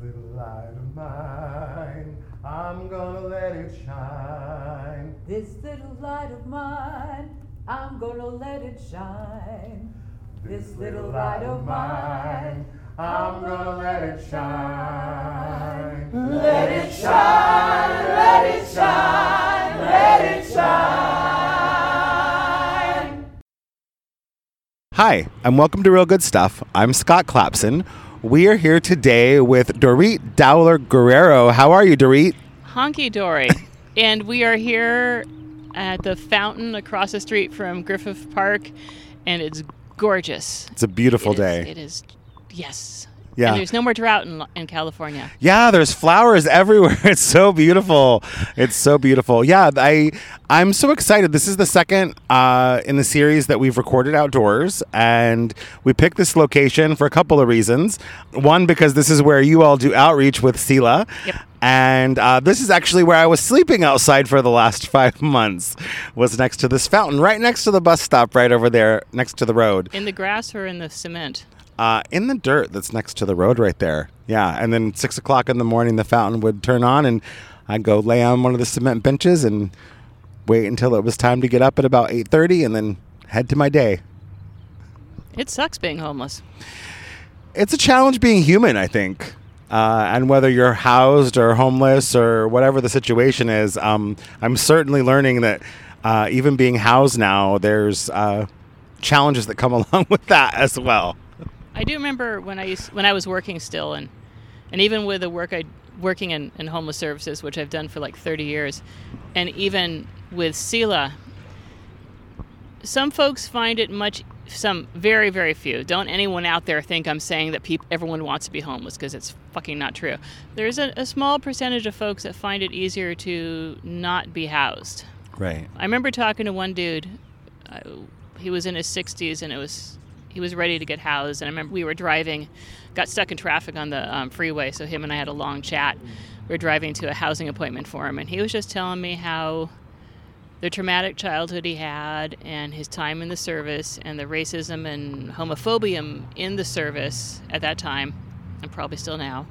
little light of mine, I'm gonna let it shine. This little light of mine, I'm gonna let it shine. This little light of mine, I'm gonna let it shine. let it shine, let it shine, let it shine. Hi, and welcome to Real Good Stuff. I'm Scott Clapson. We are here today with Dorit Dowler Guerrero. How are you, Dorit? Honky Dory. and we are here at the fountain across the street from Griffith Park, and it's gorgeous. It's a beautiful It is- day. it is, yes. Yeah. And there's no more drought in, in California. Yeah, there's flowers everywhere. It's so beautiful. It's so beautiful. Yeah, I I'm so excited. This is the second uh, in the series that we've recorded outdoors, and we picked this location for a couple of reasons. One, because this is where you all do outreach with SELAH. Yep. And uh, this is actually where I was sleeping outside for the last five months. Was next to this fountain, right next to the bus stop, right over there, next to the road. In the grass or in the cement? Uh, in the dirt that's next to the road right there. Yeah, and then six o'clock in the morning, the fountain would turn on, and I'd go lay on one of the cement benches and wait until it was time to get up at about eight thirty, and then head to my day. It sucks being homeless. It's a challenge being human, I think. Uh, and whether you're housed or homeless or whatever the situation is, um, I'm certainly learning that uh, even being housed now, there's uh, challenges that come along with that as well. I do remember when I used, when I was working still, and and even with the work I working in, in homeless services, which I've done for like 30 years, and even with Sela, some folks find it much. Some very very few. Don't anyone out there think I'm saying that peop, everyone wants to be homeless because it's fucking not true. There's a, a small percentage of folks that find it easier to not be housed. Right. I remember talking to one dude. Uh, he was in his 60s and it was he was ready to get housed. And I remember we were driving, got stuck in traffic on the um, freeway. So him and I had a long chat. We were driving to a housing appointment for him, and he was just telling me how the traumatic childhood he had and his time in the service and the racism and homophobia in the service at that time, and probably still now,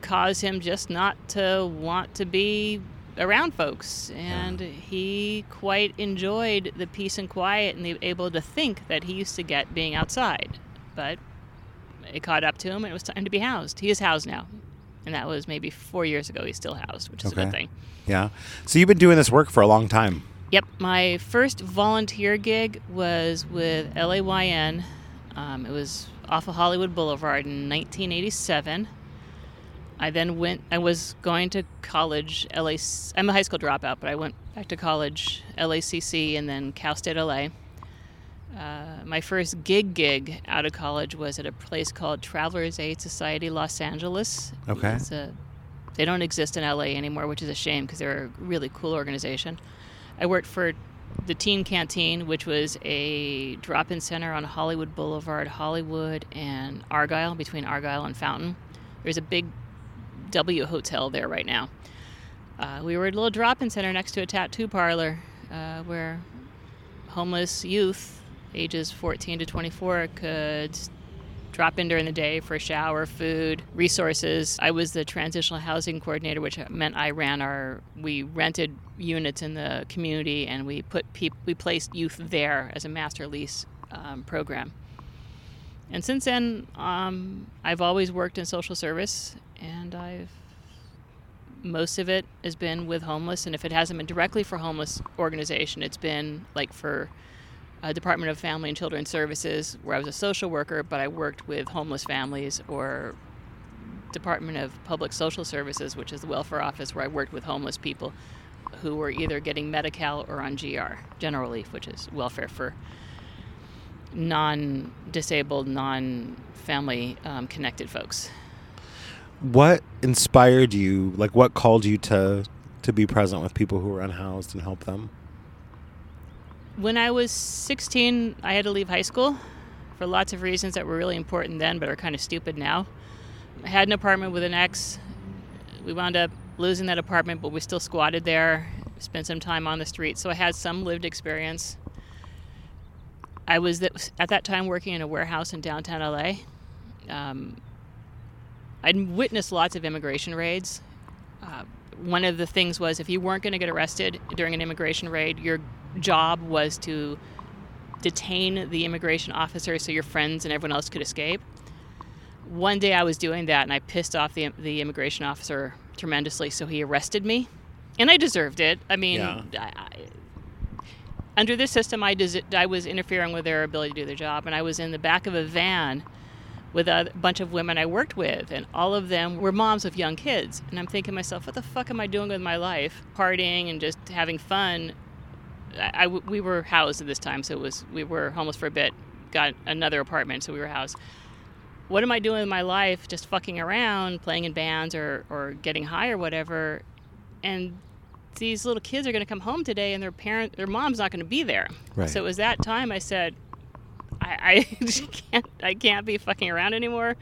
caused him just not to want to be around folks. And he quite enjoyed the peace and quiet and the able to think that he used to get being outside. But it caught up to him and it was time to be housed. He is housed now. And that was maybe four years ago he's still housed, which is a good thing. Yeah. So you've been doing this work for a long time. Yep, my first volunteer gig was with LAYN. Um, it was off of Hollywood Boulevard in 1987. I then went. I was going to college. LA. I'm a high school dropout, but I went back to college, LACC, and then Cal State LA. Uh, my first gig gig out of college was at a place called Travelers Aid Society Los Angeles. Okay. It's a, they don't exist in LA anymore, which is a shame because they're a really cool organization. I worked for the Teen Canteen, which was a drop-in center on Hollywood Boulevard, Hollywood and Argyle, between Argyle and Fountain. There's a big W hotel there right now. Uh, we were at a little drop-in center next to a tattoo parlor uh, where homeless youth, ages 14 to 24, could drop in during the day for a shower, food, resources. I was the transitional housing coordinator, which meant I ran our. We rented units in the community, and we put peop, we placed youth there as a master lease um, program. And since then, um, I've always worked in social service, and I've most of it has been with homeless. And if it hasn't been directly for homeless organization, it's been like for uh, Department of Family and Children Services, where I was a social worker, but I worked with homeless families, or Department of Public Social Services, which is the welfare office, where I worked with homeless people who were either getting Medi-Cal or on GR, General Relief, which is welfare for non-disabled, non-family um, connected folks. What inspired you? Like, what called you to to be present with people who were unhoused and help them? When I was 16, I had to leave high school for lots of reasons that were really important then, but are kind of stupid now. I had an apartment with an ex. We wound up losing that apartment, but we still squatted there, spent some time on the street, so I had some lived experience. I was at that time working in a warehouse in downtown LA. Um, I'd witnessed lots of immigration raids. Uh, one of the things was if you weren't going to get arrested during an immigration raid, your job was to detain the immigration officer so your friends and everyone else could escape. One day I was doing that and I pissed off the, the immigration officer tremendously, so he arrested me. And I deserved it. I mean, Yeah. I, I, under this system, I, des- I was interfering with their ability to do their job, and I was in the back of a van with a bunch of women I worked with, and all of them were moms of young kids. And I'm thinking to myself, what the fuck am I doing with my life? Partying and just having fun. I, I- we were housed at this time, so it was we were homeless for a bit. Got another apartment, so we were housed. What am I doing with my life? Just fucking around, playing in bands or or getting high or whatever. And these little kids are going to come home today, and their parent, their mom's not going to be there. Right. So it was that time I said, I, I can't I can't be fucking around anymore.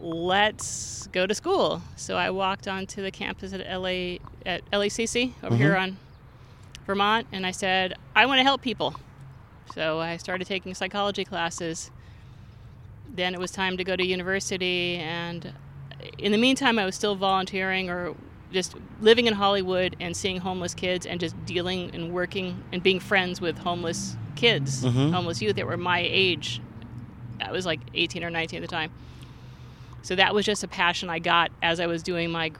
Let's go to school. So I walked onto the campus at LA at LACC over here mm-hmm. on Vermont, and I said I want to help people. So I started taking psychology classes. Then it was time to go to university, and in the meantime, I was still volunteering or just living in Hollywood and seeing homeless kids and just dealing and working and being friends with homeless kids, mm-hmm. homeless youth that were my age. I was like 18 or 19 at the time. So that was just a passion I got as I was doing my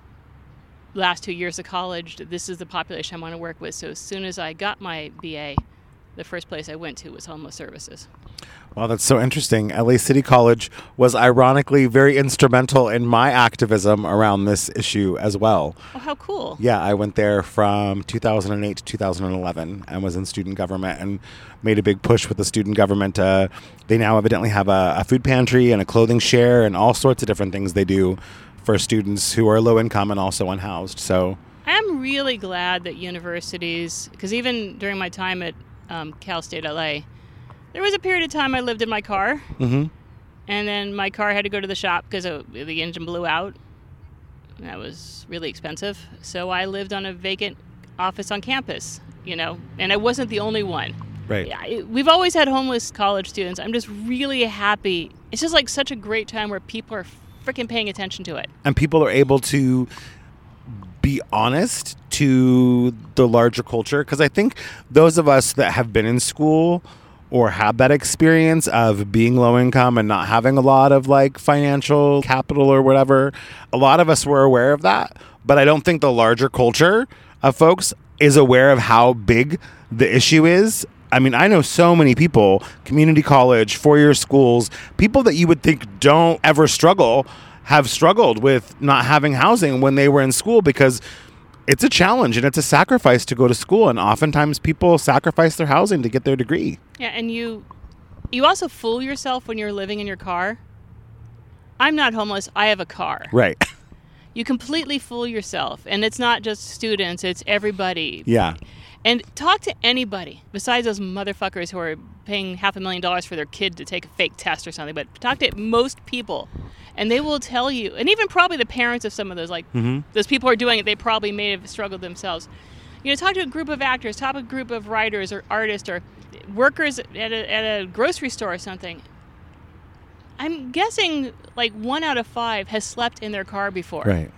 last two years of college. This is the population I want to work with. So as soon as I got my BA, the first place I went to was homeless services. Wow, that's so interesting. LA City College was ironically very instrumental in my activism around this issue as well. Oh, how cool! Yeah, I went there from 2008 to 2011 and was in student government and made a big push with the student government. Uh, they now evidently have a, a food pantry and a clothing share and all sorts of different things they do for students who are low income and also unhoused. So, I'm really glad that universities, because even during my time at um, Cal State LA, there was a period of time I lived in my car, mhm. and then my car had to go to the shop because the engine blew out. That was really expensive. So I lived on a vacant office on campus, you know, and I wasn't the only one. right. Yeah, we've always had homeless college students. I'm just really happy. It's just like such a great time where people are freaking paying attention to it. and people are able to be honest to the larger culture because i think those of us that have been in school or have that experience of being low income and not having a lot of like financial capital or whatever a lot of us were aware of that. But i don't think the larger culture of folks is aware of how big the issue is. I mean, I know so many people, community college, four year schools, people that you would think don't ever struggle have struggled with not having housing when they were in school because it's a challenge and it's a sacrifice to go to school. And oftentimes people sacrifice their housing to get their degree. Yeah, and you you also fool yourself when you're living in your car. I'm not homeless, I have a car. Right. You completely fool yourself. And it's not just students, it's everybody. yeah. And talk to anybody besides those motherfuckers who are paying half a million dollars for their kid to take a fake test or something. But talk to most people, and they will tell you, and even probably the parents of some of those, like mm-hmm. those people who are doing it, they probably may have struggled themselves. You know, talk to a group of actors, talk to a group of writers or artists or workers at a, at a grocery store or something. I'm guessing like one out of five has slept in their car before. Right.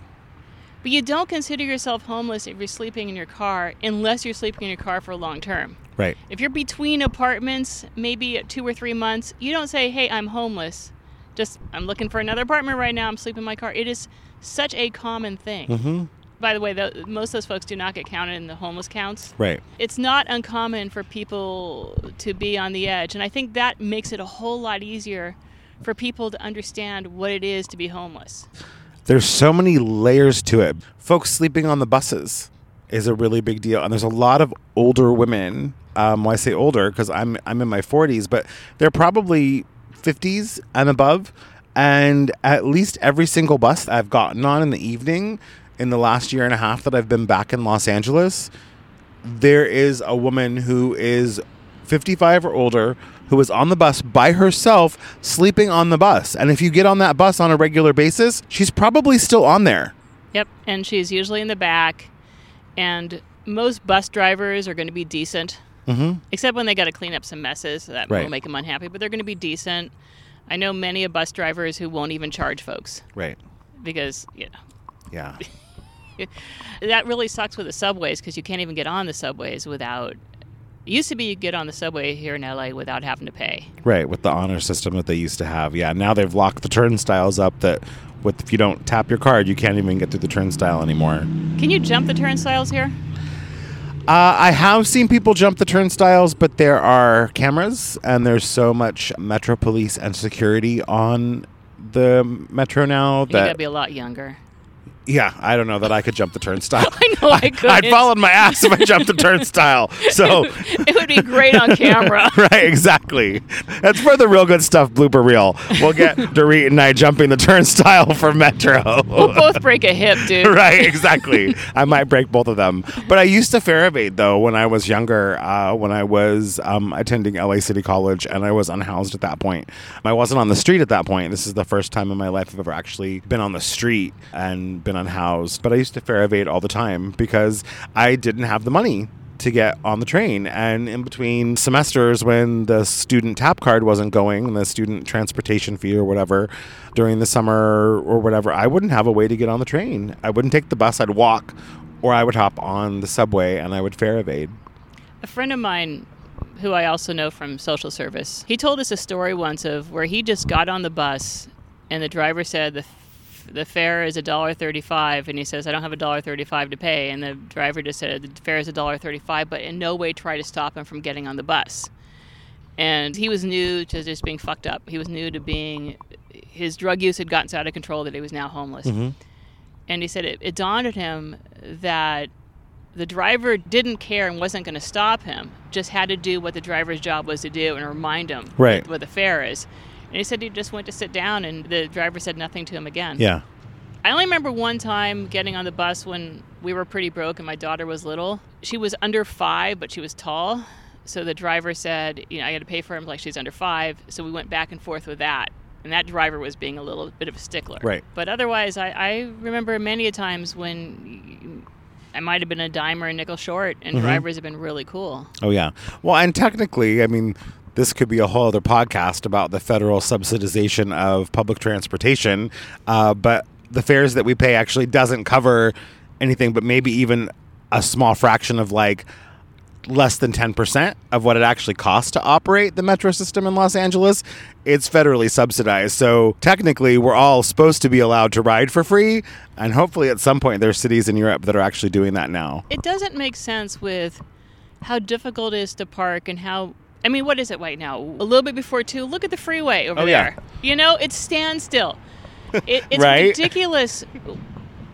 But you don't consider yourself homeless if you're sleeping in your car unless you're sleeping in your car for a long term. Right. If you're between apartments, maybe two or three months, you don't say, hey, I'm homeless. Just, I'm looking for another apartment right now. I'm sleeping in my car. It is such a common thing. Mm-hmm. By the way, tho- most of those folks do not get counted in the homeless counts. Right. It's not uncommon for people to be on the edge. And I think that makes it a whole lot easier for people to understand what it is to be homeless. There's so many layers to it. Folks sleeping on the buses is a really big deal, and there's a lot of older women. Um, well, I say older because I'm I'm in my 40s, but they're probably 50s and above. And at least every single bus I've gotten on in the evening in the last year and a half that I've been back in Los Angeles, there is a woman who is 55 or older who is on the bus by herself sleeping on the bus. And if you get on that bus on a regular basis, she's probably still on there. Yep, and she's usually in the back. And most bus drivers are going to be decent, Mm-hmm. except when they got to clean up some messes. That Right. will make them unhappy, but they're going to be decent. I know many of bus drivers who won't even charge folks. Right. because you know Yeah. that really sucks with the subways because you can't even get on the subways without. It used to be you get on the subway here in LA without having to pay. Right, with the honor system that they used to have. Yeah, now they've locked the turnstiles up that with if you don't tap your card, you can't even get through the turnstile anymore. Can you jump the turnstiles here? Uh, I have seen people jump the turnstiles, but there are cameras and there's so much metro police and security on the metro now that You gotta be a lot younger. Yeah, I don't know that I could jump the turnstile. I know I could. I'd fall on my ass if I jumped the turnstile. So it would be great on camera. right, exactly. That's for the real good stuff blooper reel. We'll get Dorit and I jumping the turnstile for Metro. We'll both break a hip, dude. right, exactly. I might break both of them. But I used to fare evade though when I was younger, uh, when I was um, attending LA City College and I was unhoused at that point. I wasn't on the street at that point. This is the first time in my life I've ever actually been on the street and been unhoused. But I used to fare evade all the time because I didn't have the money to get on the train. And in between semesters, when the student tap card wasn't going, the student transportation fee or whatever, during the summer or whatever, I wouldn't have a way to get on the train. I wouldn't take the bus, I'd walk, or I would hop on the subway and I would fare evade. A friend of mine, who I also know from social service, he told us a story once of where he just got on the bus and the driver said the the fare is a dollar thirty-five, and he says, "I don't have a dollar thirty-five to pay," and the driver just said, "The fare is a dollar thirty-five, but in no way try to stop him from getting on the bus." And he was new to just being fucked up. He was new to being his drug use had gotten so out of control that he was now homeless. Mm-hmm. And he said it, it dawned on him that the driver didn't care and wasn't going to stop him, just had to do what the driver's job was to do and remind him Right. what the fare is. And he said he just went to sit down and the driver said nothing to him again. Yeah. I only remember one time getting on the bus when we were pretty broke and my daughter was little. She was under five, but she was tall. So the driver said, you know, I got to pay for him like she's under five. So we went back and forth with that. And that driver was being a little bit of a stickler. Right. But otherwise, I, I remember many a times when I might have been a dime or a nickel short, and mm-hmm. drivers have been really cool. Oh yeah. Well, and technically, I mean, this could be a whole other podcast about the federal subsidization of public transportation, uh, but the fares that we pay actually doesn't cover anything, but maybe even a small fraction of like less than 10% of what it actually costs to operate the metro system in Los Angeles. It's federally subsidized. So technically, we're all supposed to be allowed to ride for free. And hopefully, at some point, there are cities in Europe that are actually doing that now. It doesn't make sense with how difficult it is to park and how. I mean, what is it right now? A little bit before two. Look at the freeway over Oh, yeah. there. You know, it's standstill. It, it's Right? ridiculous.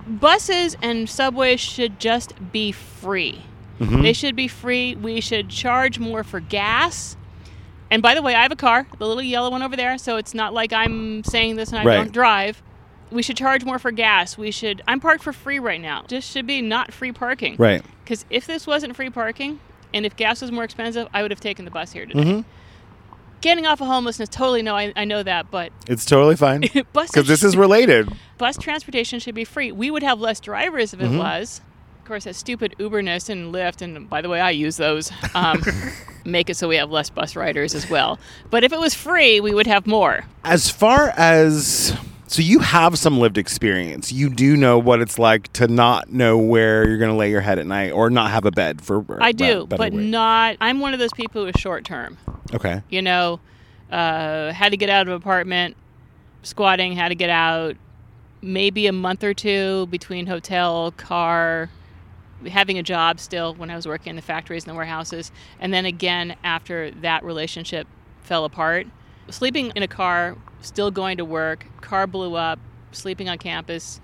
Buses and subways should just be free. Mm-hmm. They should be free. We should charge more for gas. And by the way, I have a car, the little yellow one over there, so it's not like I'm saying this and I Right. don't drive. We should charge more for gas. We should. I'm parked for free right now. This should be not free parking. Right. Because if this wasn't free parking and if gas was more expensive, I would have taken the bus here today. Mm-hmm. Getting off of homelessness, totally no, I, I know that, but It's totally fine. buses Because this is related. bus transportation should be free. We would have less drivers if it Mm-hmm. was. Of course, that stupid Uberness and Lyft, and by the way, I use those, um, make it so we have less bus riders as well. But if it was free, we would have more. As far as so you have some lived experience. You do know what it's like to not know where you're going to lay your head at night or not have a bed for I do, but way. not. I'm one of those people who is short term. Okay. you know, uh, had to get out of apartment, squatting, had to get out, maybe a month or two between hotel, car, having a job still when I was working in the factories and the warehouses. And then again, after that relationship fell apart, sleeping in a car, still going to work, car blew up, sleeping on campus.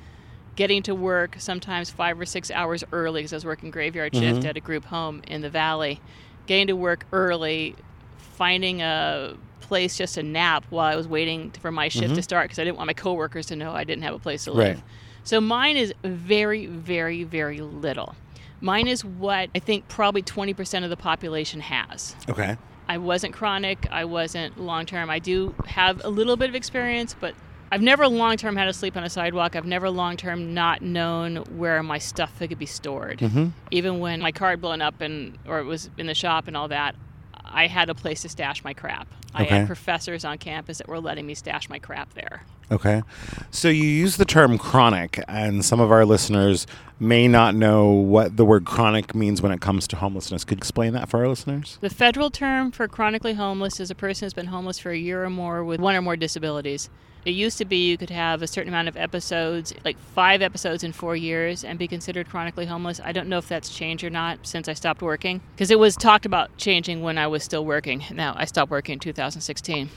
Getting to work sometimes five or six hours early because I was working graveyard mm-hmm. shift at a group home in the valley. Getting to work early, finding a place just to nap while I was waiting for my shift to mm-hmm. start because I didn't want my coworkers to know I didn't have a place to live. Right. So mine is very, very, very little. Mine is what I think probably 20% of the population has. Okay. I wasn't chronic, I wasn't long term. I do have a little bit of experience, but I've never long term had to sleep on a sidewalk. I've never long term not known where my stuff could be stored. Mm-hmm. Even when my car had blown up and or it was in the shop and all that, I had a place to stash my crap. I Okay. had professors on campus that were letting me stash my crap there. Okay. So you use the term chronic, and some of our listeners may not know what the word chronic means when it comes to homelessness. Could you explain that for our listeners? The federal term for chronically homeless is a person who's been homeless for a year or more with one or more disabilities. It used to be you could have a certain amount of episodes, like five episodes in four years, and be considered chronically homeless. I don't know if that's changed or not since I stopped working, because it was talked about changing when I was still working. Now, I stopped working in 2016.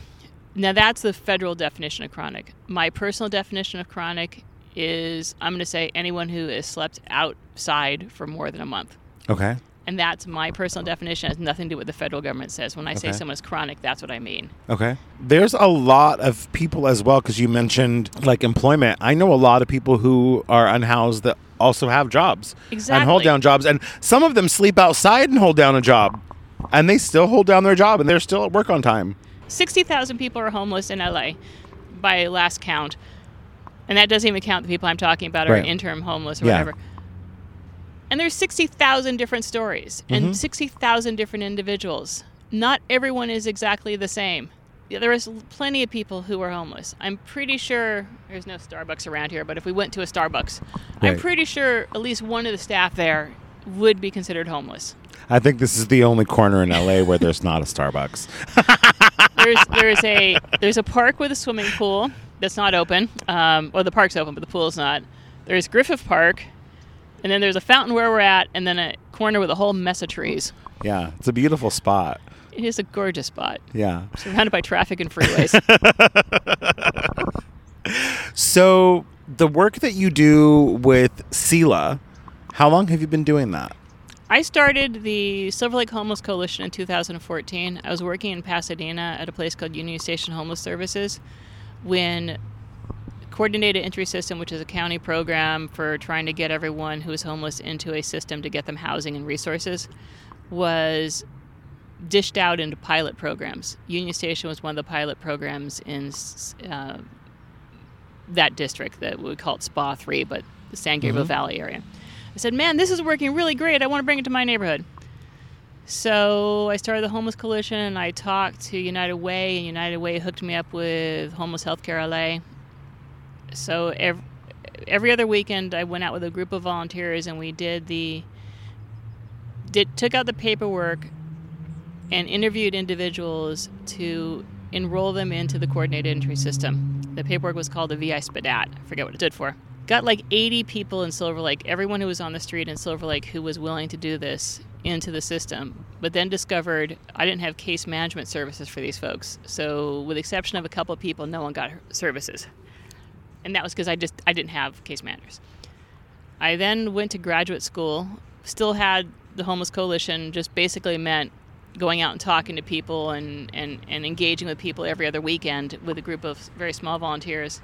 Now, that's the federal definition of chronic. My personal definition of chronic is I'm going to say anyone who has slept outside for more than a month. Okay. And that's my personal definition. It has nothing to do with what the federal government says. When I say Okay. someone's chronic, that's what I mean. Okay. There's a lot of people as well because you mentioned like employment. I know a lot of people who are unhoused that also have jobs and hold down jobs, and some of them sleep outside and hold down a job, and they still hold down their job and they're still at work on time. 60,000 people are homeless in LA by last count. And that doesn't even count the people I'm talking about are Right. interim homeless or Yeah. whatever. And there's 60,000 different stories Mm-hmm. and 60,000 different individuals. Not everyone is exactly the same. There is plenty of people who are homeless. I'm pretty sure there's no Starbucks around here, but if we went to a Starbucks, I'm pretty sure at least one of the staff there would be considered homeless. I think this is the only corner in LA where there's not a Starbucks. there's there's a there's a park with a swimming pool that's not open. Um, well, the park's open, but the pool's not. There's Griffith Park, and then there's a fountain where we're at, and then a corner with a whole mess of trees. Yeah, it's a beautiful spot. It is a gorgeous spot, Yeah. surrounded by traffic and freeways. So the work that you do with SELAH, how long have you been doing that? I started the Silver Lake Homeless Coalition in 2014. I was working in Pasadena at a place called Union Station Homeless Services when Coordinated Entry System, which is a county program for trying to get everyone who is homeless into a system to get them housing and resources, was dished out into pilot programs. Union Station was one of the pilot programs in uh, that district that we call it SPA 3, but the San Gabriel Valley area. I said, man, this is working really great. I want to bring it to my neighborhood. So I started the Homeless Coalition and I talked to United Way, and United Way hooked me up with Homeless Healthcare LA. So every, every other weekend, I went out with a group of volunteers and we did the did took out the paperwork and interviewed individuals to enroll them into the coordinated entry system. The paperwork was called the VI-SPDAT. I forget what it stood for. Got like 80 people in Silver Lake, everyone who was on the street in Silver Lake who was willing to do this into the system, but then discovered I didn't have case management services for these folks. So, with the exception of a couple of people, no one got services. And that was because I just I didn't have case managers. I then went to graduate school, still had the Homeless Coalition, just basically meant going out and talking to people and, and, and engaging with people every other weekend with a group of very small volunteers.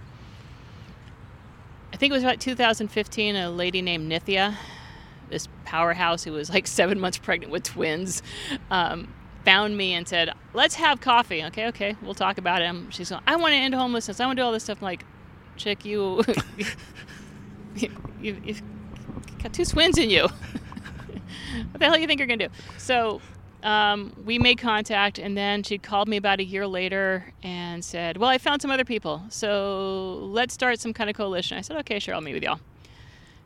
I think it was about 2015, a lady named Nithya, this powerhouse who was like seven months pregnant with twins, um, found me and said, Let's have coffee. Okay, okay, we'll talk about it. She's going, I want to end homelessness. I want to do all this stuff. I'm like, chick, you, you, you, you've got two twins in you. what the hell do you think you're to do? So um, we made contact, and then she called me about a year later and said, Well, I found some other people, so let's start some kind of coalition. I said, Okay, sure, I'll meet with y'all.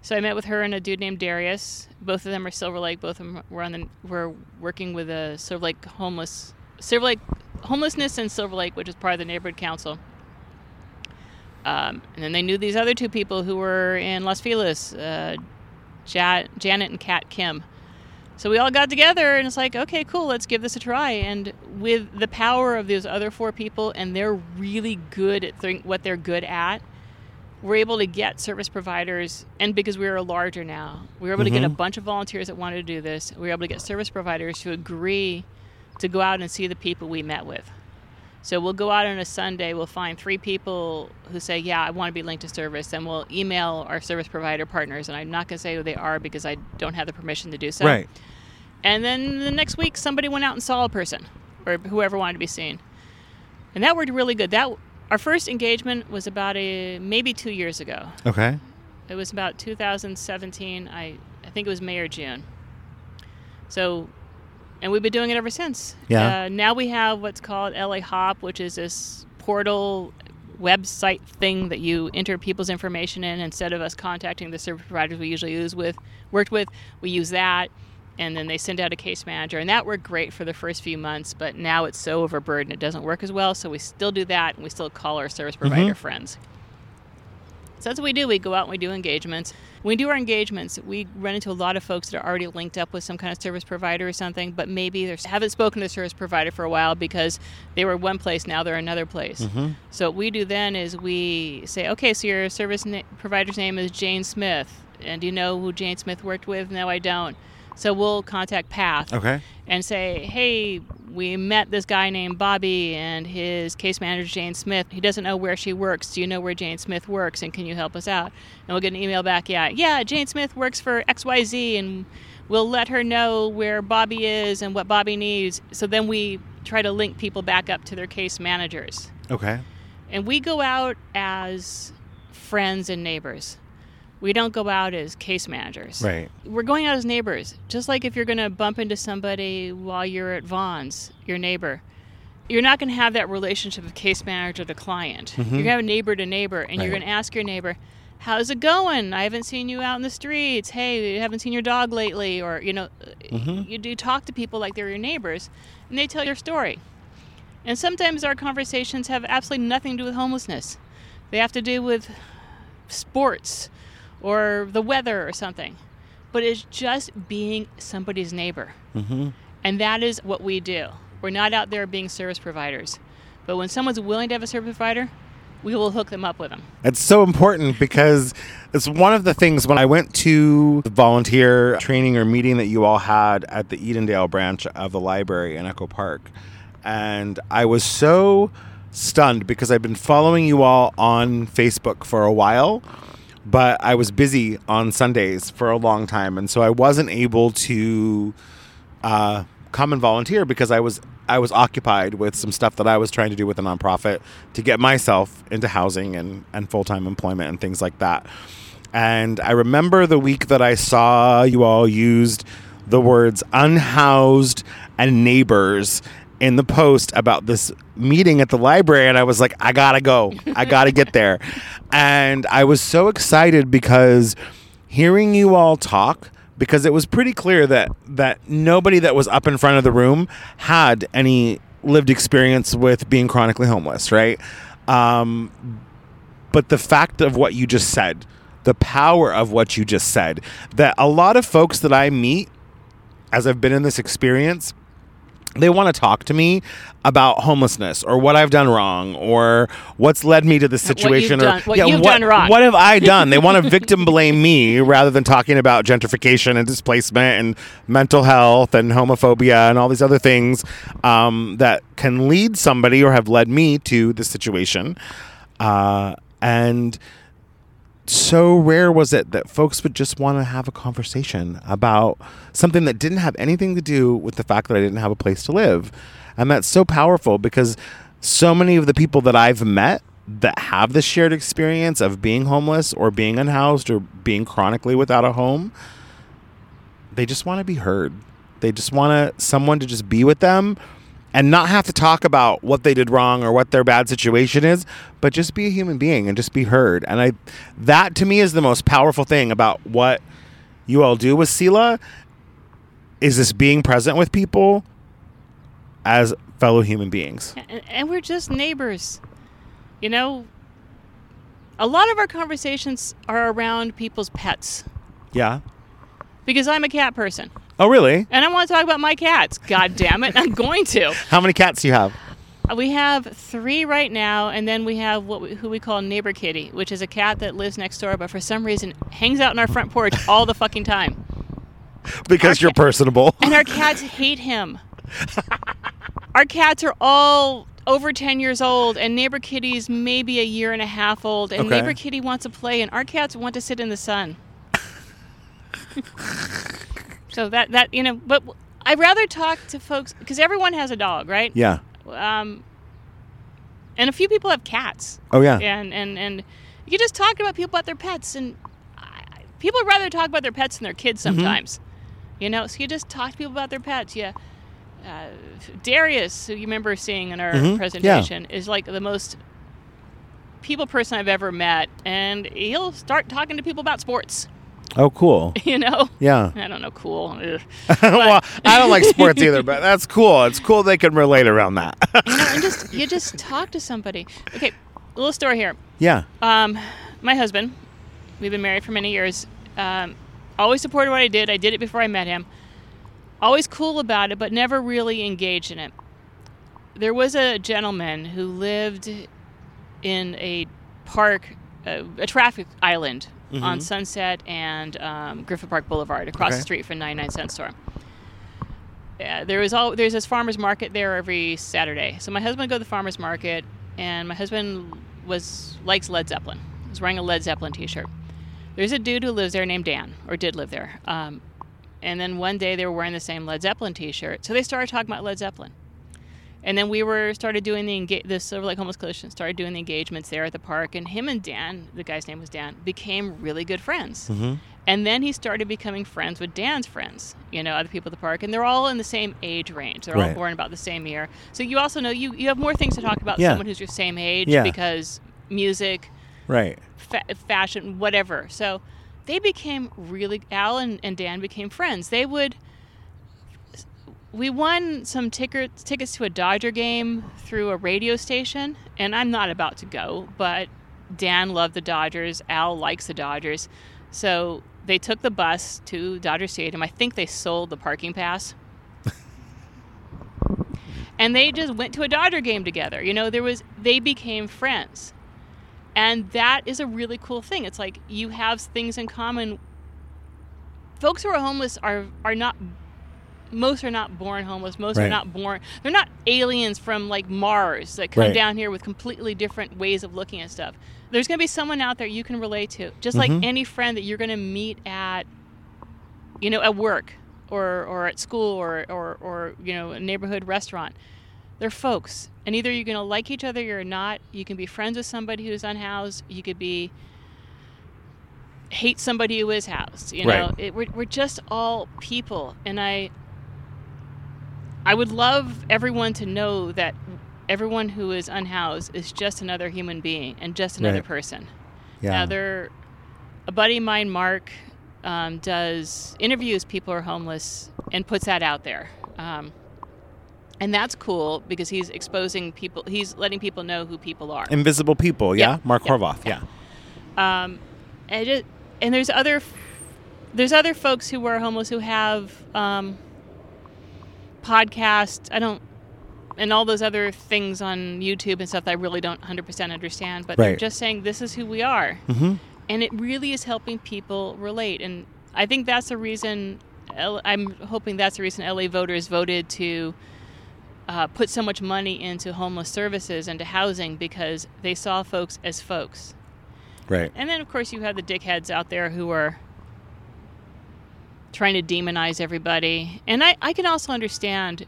So I met with her and a dude named Darius. Both of them are Silver Lake. Both of them were on the were working with a Silver Lake homeless Silver Lake homelessness in Silver Lake, which is part of the neighborhood council. Um, and then they knew these other two people who were in Los Feliz, uh, ja- Janet and Kat Kim. So we all got together and it's like, okay, cool, let's give this a try. And with the power of those other four people, and they're really good at th- what they're good at, we're able to get service providers. And because we were a larger now, we were able to get a bunch of volunteers that wanted to do this. We were able to get service providers to agree to go out and see the people we met with. So we'll go out on a Sunday, we'll find three people who say, Yeah, I want to be linked to service, and we'll email our service provider partners. And I'm not going to say who they are because I don't have the permission to do so. Right. And then the next week, somebody went out and saw a person, or whoever wanted to be seen, and that worked really good. That our first engagement was about a maybe two years ago. Okay. It was about 2017. I I think it was May or June. So and we've been doing it ever since. Yeah. Uh, now we have what's called LA Hop, which is this portal website thing that you enter people's information in instead of us contacting the service providers we usually use with worked with. We use that, and then they send out a case manager, and that worked great for the first few months. But now it's so overburdened, it doesn't work as well. So we still do that, and we still call our service provider friends. So that's what we do. We go out and we do engagements. When we do our engagements, we run into a lot of folks that are already linked up with some kind of service provider or something, but maybe they haven't spoken to a service provider for a while because they were one place, now they're another place. Mm-hmm. So what we do then is we say, okay, so your service na- provider's name is Jane Smith, and do you know who Jane Smith worked with? No, I don't. So we'll contact PATH Okay. and say, hey, we met this guy named Bobby and his case manager, Jane Smith. He doesn't know where she works. Do you know where Jane Smith works? And can you help us out? And we'll get an email back, yeah, yeah, Jane Smith works for XYZ, and we'll let her know where Bobby is and what Bobby needs. So then we try to link people back up to their case managers. Okay. And we go out as friends and neighbors. We don't go out as case managers Right. we're going out as neighbors. Just like if you're going to bump into somebody while you're at Vons, your neighbor, you're not going to have that relationship of case manager to client. You're going to have a neighbor to neighbor, and you're going to ask your neighbor, "How's it going? I haven't seen you out in the streets. Hey, I haven't seen your dog lately." Or you know, mm-hmm. you do talk to people like they're your neighbors, and they tell your story. And sometimes our conversations have absolutely nothing to do with homelessness. They have to do with sports or the weather or something. But it's just being somebody's neighbor. Mm-hmm. And that is what we do. We're not out there being service providers. But when someone's willing to have a service provider, we will hook them up with them. It's so important because it's one of the things when I went to the volunteer training or meeting that you all had at the Edendale branch of the library in Echo Park. And I was so stunned because I've been following you all on Facebook for a while, but I was busy on Sundays for a long time. And so I wasn't able to uh, come and volunteer because I was I was occupied with some stuff that I was trying to do with a nonprofit to get myself into housing and, and full time employment and things like that. And I remember the week that I saw you all used the words unhoused and neighbors in the post about this meeting at the library and I was like I got to go. I got to get there. And I was so excited because hearing you all talk because it was pretty clear that that nobody that was up in front of the room had any lived experience with being chronically homeless, right? Um, but the fact of what you just said, the power of what you just said, that a lot of folks that I meet as I've been in this experience, they want to talk to me about homelessness or what I've done wrong or what's led me to this situation done- or what you've what, done wrong. what have I done? They want to victim blame me rather than talking about gentrification and displacement and mental health and homophobia and all these other things um, that can lead somebody or have led me to this situation. Uh, and so rare was it that folks would just want to have a conversation about something that didn't have anything to do with the fact that I didn't have a place to live. And that's so powerful because so many of the people that I've met that have this shared experience of being homeless or being unhoused or being chronically without a home, they just want to be heard. They just want to someone to just be with them and not have to talk about what they did wrong or what their bad situation is, but just be a human being and just be heard. And I that to me is the most powerful thing about what you all do with SELAH is this being present with people as fellow human beings. And, and we're just neighbors. You know, a lot of our conversations are around people's pets Yeah. because I'm a cat person. Oh, really? And I want to talk about my cats. God damn it. I'm going to. How many cats do you have? Uh, We have three right now, and then we have what we, who we call Neighbor Kitty, which is a cat that lives next door, but for some reason hangs out in our front porch all the fucking time. Because you're personable. And our cats hate him. our cats are all over 10 years old, and Neighbor Kitty's maybe a year and a half old, and Okay. Neighbor Kitty wants to play, and our cats want to sit in the sun. So that, that, you know, but I'd rather talk to folks, because everyone has a dog, right? Yeah. Um, and a few people have cats Oh, yeah. and and and you just talk about people about their pets and I, people rather talk about their pets than their kids Mm-hmm. sometimes you know so you just talk to people about their pets Yeah. uh, Darius, who you remember seeing in our Mhm, yeah. presentation, is like the most people person I've ever met, and he'll start talking to people about sports. Oh, cool. You know, Yeah. I don't know, cool. Well, I don't like sports either, but that's cool. It's cool they can relate around that. you know, and just you just talk to somebody. Okay, little story here. yeah. Um, my husband, we've been married for many years. Um, always supported what I did. I did it before I met him. Always cool about it, but never really engaged in it. There was a gentleman who lived in a park, uh, a traffic island on Sunset and um, Griffith Park Boulevard, across Okay. the street from 99 Cent Store. Yeah, there was all there's this farmers market there every Saturday. So my husband would go to the farmers market, and my husband was likes Led Zeppelin. He was wearing a Led Zeppelin T-shirt. There's a dude who lives there named Dan, or did live there. Um, and then one day they were wearing the same Led Zeppelin T-shirt, so they started talking about Led Zeppelin. And then we were started doing the enga- the Silver Lake Homeless Coalition started doing the engagements there at the park, and him and Dan, the guy's name was Dan, became really good friends. Mm-hmm. And then he started becoming friends with Dan's friends, you know, other people at the park, and they're all in the same age range. They're all born about the same year. So you also know you you have more things to talk about Yeah. someone who's your same age Yeah. because music, Right. fa- fashion, whatever. So they became really Al and, and Dan became friends. They would. We won some tickets tickets to a Dodger game through a radio station, and I'm not about to go, but Dan loved the Dodgers. Al likes the Dodgers, so they took the bus to Dodger Stadium. I think they sold the parking pass. and they just went to a Dodger game together. You know, there was they became friends. And that is a really cool thing. It's like you have things in common. Folks who are homeless are are not most are not born homeless. Most Right. are not born they're not aliens from like Mars that come Right. down here with completely different ways of looking at stuff. There's going to be someone out there you can relate to. Just like Mhm. any friend that you're going to meet at you know, at work or, or at school or, or, or, you know, a neighborhood restaurant. They're folks. And either you're going to like each other or not. You can be friends with somebody who's unhoused. You could be hate somebody who is housed. You know, Right. it, we're, we're just all people. And I, I would love everyone to know that everyone who is unhoused is just another human being and just another Right. person. Yeah. Now, there, a buddy of mine, Mark, um, does interviews people who are homeless and puts that out there. Um, and that's cool because he's exposing people, he's letting people know who people are. Invisible people. Yeah. Yeah. Mark Yeah. Horvath. Yeah. Um, and, it, and there's other there's other folks who are homeless who have um, podcasts. I don't and all those other things on YouTube and stuff that I really don't 100% understand. But they're just saying this is who we are, Mm-hmm. and it really is helping people relate. And I think that's the reason. I'm hoping that's the reason LA voters voted to. Uh, put so much money into homeless services and to housing because they saw folks as folks. Right. And then, of course, you have the dickheads out there who are trying to demonize everybody. And I, I can also understand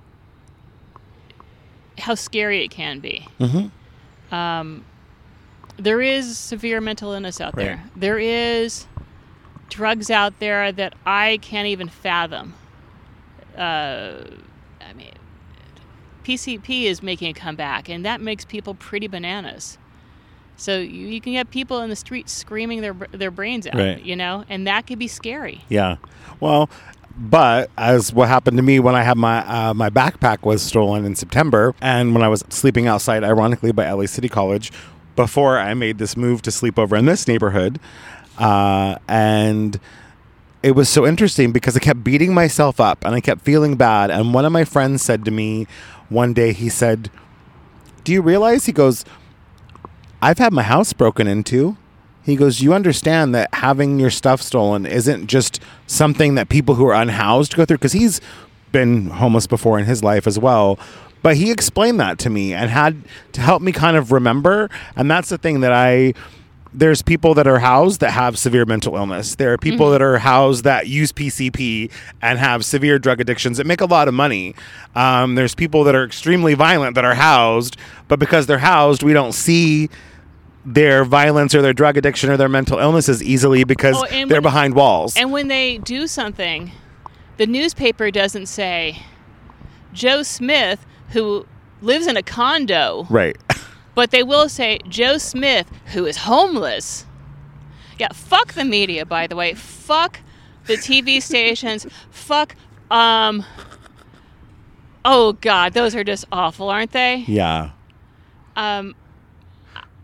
how scary it can be. Mm-hmm. Um, there is severe mental illness out there. There is drugs out there that I can't even fathom. Uh, I mean, PCP is making a comeback, and that makes people pretty bananas. So you, you can get people in the street screaming their their brains out, Right. you know, and that could be scary. Yeah. Well, but as what happened to me when I had my uh, my backpack was stolen in September, and when I was sleeping outside, ironically by LA City College, before I made this move to sleep over in this neighborhood, uh, and it was so interesting because I kept beating myself up and I kept feeling bad. And one of my friends said to me one day, he said, "Do you realize?" He goes, "I've had my house broken into." He goes, You understand that having your stuff stolen isn't just something that people who are unhoused go through? Because he's been homeless before in his life as well. But he explained that to me and had to help me kind of remember. And that's the thing that I. There's people that are housed that have severe mental illness. There are people that are housed that use PCP and have severe drug addictions that make a lot of money. Um, there's people that are extremely violent that are housed, but because they're housed, we don't see their violence or their drug addiction or their mental illnesses easily because Oh, they're when- behind walls. And when they do something, the newspaper doesn't say Joe Smith, who lives in a condo, Right. But they will say Joe Smith, who is homeless. Yeah, fuck the media, by the way. Fuck the TV stations. Fuck, um, oh God, those are just awful, aren't they? yeah. Um,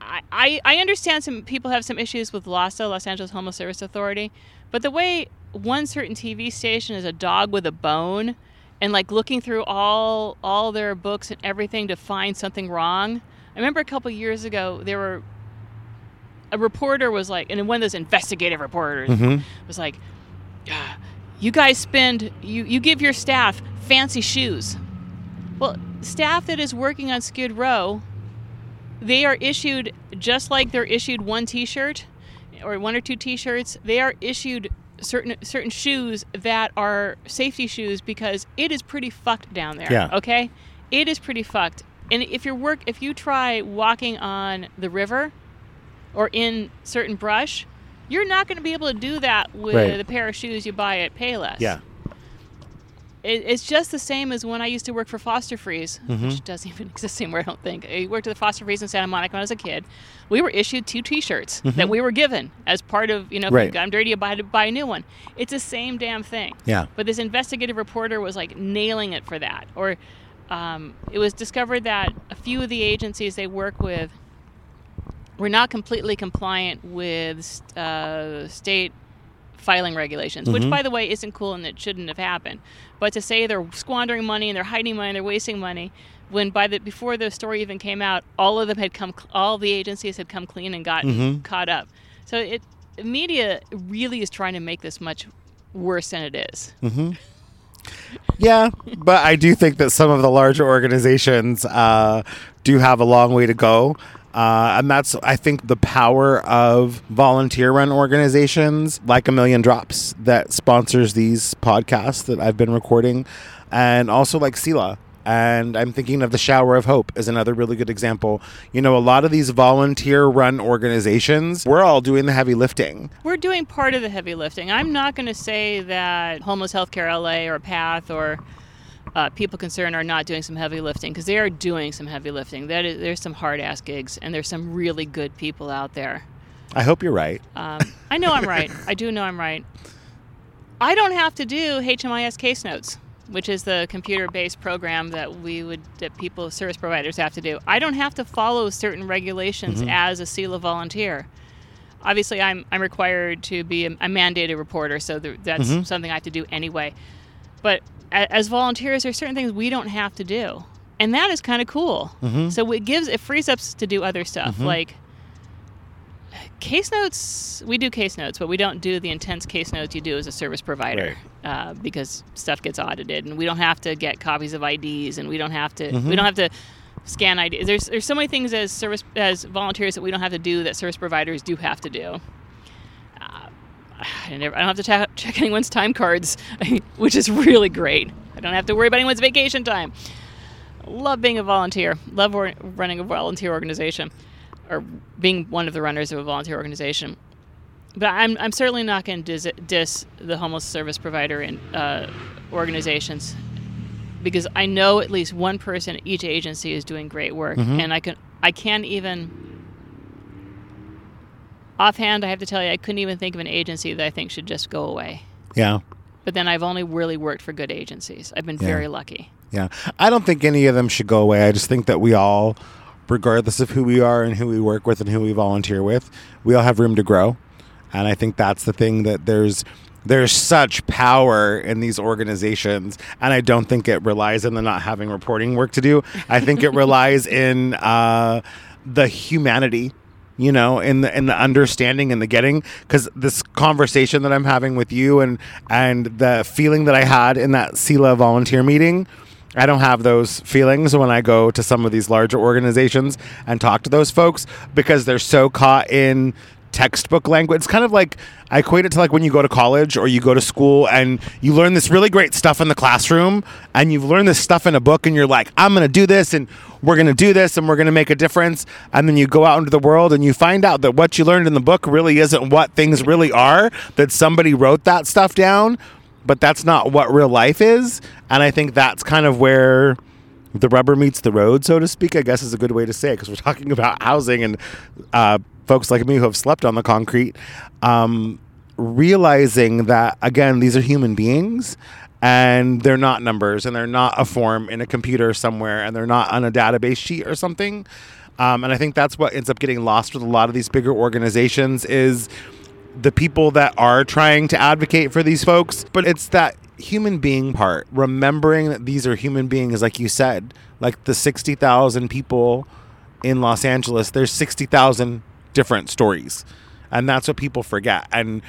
I, I, I understand some people have some issues with LAHSA, Los Angeles Homeless Service Authority, but the way one certain TV station is a dog with a bone and like looking through all all their books and everything to find something wrong. I remember a couple years ago there were a reporter was like, and one of those investigative reporters Mhm. was like, "Ah, "You guys spend you you give your staff fancy shoes." Well, staff that is working on Skid Row, they are issued just like they're issued one T-shirt or one or two T-shirts. They are issued certain certain shoes that are safety shoes because it is pretty fucked down there. Yeah. Okay, it is pretty fucked. And if you work, if you try walking on the river or in certain brush, you're not going to be able to do that with Right. a pair of shoes you buy at Payless Yeah. it, it's just the same as when I used to work for Foster Freeze, Mm-hmm. which doesn't even exist anymore, I don't think. I worked at the Foster Freeze in Santa Monica when I was a kid. We were issued two T-shirts that we were given as part of, you know, if Mm-hmm. Right. you got 'em dirty, you buy, buy a new one. It's the same damn thing. Yeah. But this investigative reporter was like nailing it for that. Or um, it was discovered that a few of the agencies they work with were not completely compliant with uh, state filing regulations, which, by the way, isn't cool and it shouldn't have happened. But to say they're squandering money and they're hiding money and they're wasting money, when by the before the story even came out, all of them had come, all the agencies had come clean and gotten caught up. So it media really is trying to make this much worse than it is. Yeah, but I do think that some of the larger organizations uh, do have a long way to go. Uh, and that's, I think, the power of volunteer run organizations like A Million Drops that sponsors these podcasts that I've been recording, and also like SELAH. And I'm thinking of the Shower of Hope as another really good example. You know, a lot of these volunteer run organizations, we're all doing the heavy lifting. We're doing part of the heavy lifting. I'm not going to say that Homeless Healthcare LA or PATH or uh, People Concerned are not doing some heavy lifting because they are doing some heavy lifting. That is, there's some hard ass gigs and there's some really good people out there. I hope you're right. Um, I know I'm right. I do know I'm right. I don't have to do HMIS case notes, which is the computer-based program that we would that people service providers have to do. I don't have to follow certain regulations mm-hmm. as a SELAH volunteer. Obviously, I'm I'm required to be a, a mandated reporter, so th- that's mm-hmm. something I have to do anyway. But a, as volunteers, there's certain things we don't have to do, and that is kind of cool. Mm-hmm. So it gives it frees us to do other stuff like case notes we do case notes but we don't do the intense case notes you do as a service provider uh, because stuff gets audited and we don't have to get copies of ids and we don't have to we don't have to scan IDs. There's there's so many things as service as volunteers that we don't have to do that service providers do have to do. Uh, I, never, I don't have to ta- check anyone's time cards, which is really great. I don't have to worry about anyone's vacation time. Love being a volunteer. Love running a volunteer organization, or being one of the runners of a volunteer organization. But I'm, I'm certainly not going to dis, diss the homeless service provider in, uh, organizations because I know at least one person at each agency is doing great work, and I can I can't even offhand. I have to tell you, I couldn't even think of an agency that I think should just go away. Yeah. But then I've only really worked for good agencies. I've been Yeah. very lucky. Yeah. I don't think any of them should go away. I just think that we all, regardless of who we are and who we work with and who we volunteer with, we all have room to grow. And I think that's the thing that there's there's such power in these organizations and i don't think it relies on the not having reporting work to do. I think it relies in uh, the humanity you know in the in the understanding and the getting. Because this conversation that i'm having with you and and the feeling that i had in that SELAH volunteer meeting I don't have those feelings when I go to some of these larger organizations and talk to those folks because they're so caught in textbook language. It's kind of like I equate it to like when you go to college or you go to school and you learn this really great stuff in the classroom and you've learned this stuff in a book and you're like, I'm going to do this and we're going to do this and we're going to make a difference. And then you go out into the world and you find out that what you learned in the book really isn't what things really are, that somebody wrote that stuff down but that's not what real life is. And I think that's kind of where the rubber meets the road, so to speak. I guess is a good way to say it because we're talking about housing and uh, folks like me who have slept on the concrete. Um, realizing that again, these are human beings and they're not numbers and they're not a form in a computer somewhere and they're not on a database sheet or something. Um, and I think that's what ends up getting lost with a lot of these bigger organizations is the people that are trying to advocate for these folks, but it's that human being part, remembering that these are human beings, like you said, like the 60,000 people in Los Angeles, there's 60,000 different stories. And that's what people forget. And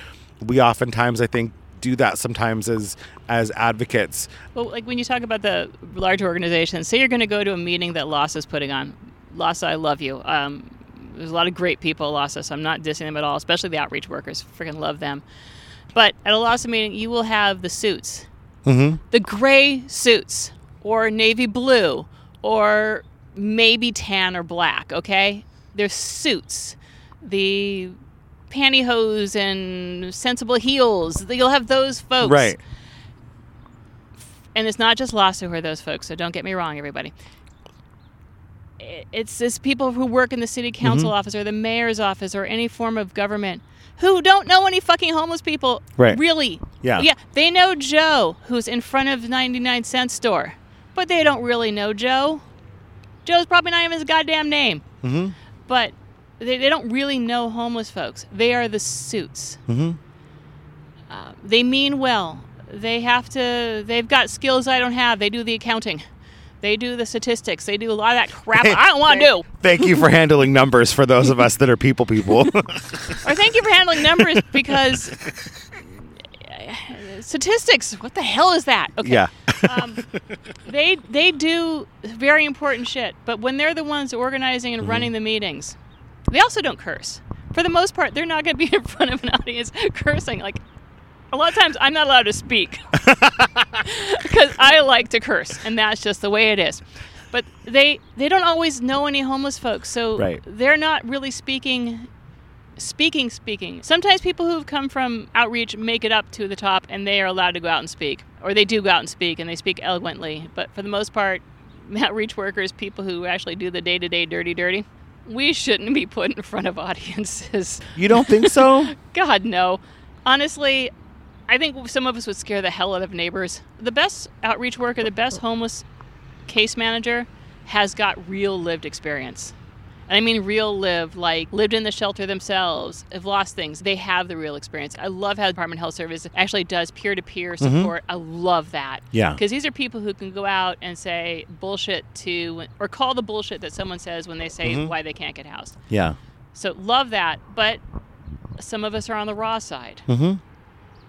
we oftentimes, I think, do that sometimes as as advocates. Well, like when you talk about the large organizations, say you're going to go to a meeting that LAHSA is putting on. LAHSA, I love you. Um, there's a lot of great people at LAHSA, so I'm not dissing them at all, especially the outreach workers. Freaking love them. But at a LAHSA meeting, you will have the suits, Mm-hmm. the gray suits, or navy blue, or maybe tan or black, okay? They're suits. The pantyhose and sensible heels, you'll have those folks. Right. And it's not just LAHSA who are those folks, so don't get me wrong, everybody. It's this people who work in the city council Mm-hmm. office or the mayor's office or any form of government who don't know any fucking homeless people. Right. Really. Yeah. Yeah. They know Joe, who's in front of the 99 cent store, but they don't really know Joe. Joe's probably not even his goddamn name. Mm-hmm. But they, they don't really know homeless folks. They are the suits. Mm-hmm. Uh, they mean well. They have to. They've got skills I don't have. They do the accounting. They do the statistics. They do a lot of that crap I don't want to do. Thank you for handling numbers for those of us that are people people. Or thank you for handling numbers because statistics. What the hell is that? Okay. yeah. um, they they do very important shit, but when they're the ones organizing and running the meetings, they also don't curse. For the most part, they're not going to be in front of an audience cursing. Like a lot of times, I'm not allowed to speak because I like to curse, and that's just the way it is. But they they don't always know any homeless folks, so Right. they're not really speaking speaking speaking sometimes people who've come from outreach make it up to the top and they are allowed to go out and speak or they do go out and speak and they speak eloquently but for the most part outreach workers people who actually do the day-to-day dirty dirty we shouldn't be put in front of audiences You don't think so? god no honestly i think some of us would scare the hell out of neighbors the best outreach worker the best homeless case manager has got real lived experience. And I mean real live, like lived in the shelter themselves, have lost things. They have the real experience. I love how Department of Health Service actually does peer to peer support. I love that. Yeah. Because these are people who can go out and say bullshit to, or call the bullshit that someone says when they say why they can't get housed. Yeah. So love that. But some of us are on the raw side. Mm-hmm.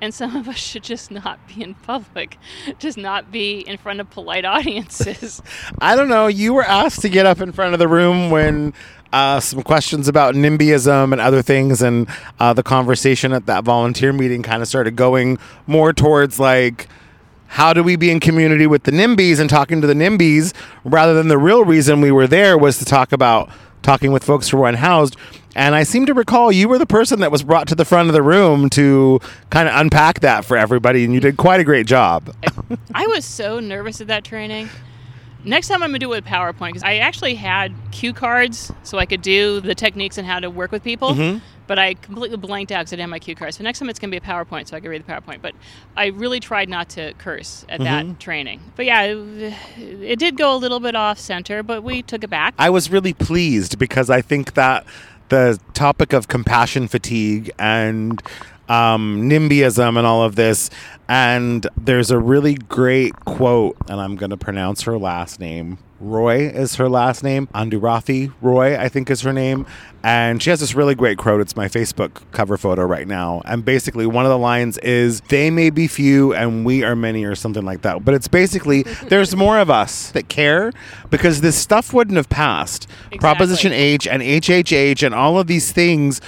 And some of us should just not be in public, just not be in front of polite audiences. I don't know. You were asked to get up in front of the room when uh, some questions about NIMBYism and other things, and uh, the conversation at that volunteer meeting kind of started going more towards like, how do we be in community with the NIMBYs and talking to the NIMBYs rather than the real reason we were there was to talk about talking with folks who were unhoused. And I seem to recall you were the person that was brought to the front of the room to kind of unpack that for everybody, and you did quite a great job. I was so nervous at that training. Next time I'm gonna do it with PowerPoint because I actually had cue cards so I could do the techniques and how to work with people. Mm-hmm. But I completely blanked out because I didn't have my cue cards. So next time it's gonna be a PowerPoint so I can read the PowerPoint. But I really tried not to curse at Mm-hmm. that training. But yeah, it, it did go a little bit off center, but we took it back. I was really pleased because I think that the topic of compassion fatigue and um, NIMBYism and all of this, and there's a really great quote, and I'm going to pronounce her last name. Roy is her last name. Andurathi Roy, I think, is her name. And she has this really great quote. It's my Facebook cover photo right now. And basically, one of the lines is, They may be few and we are many, or something like that. But it's basically, there's more of us that care because this stuff wouldn't have passed. Proposition H and HHH and all of these things,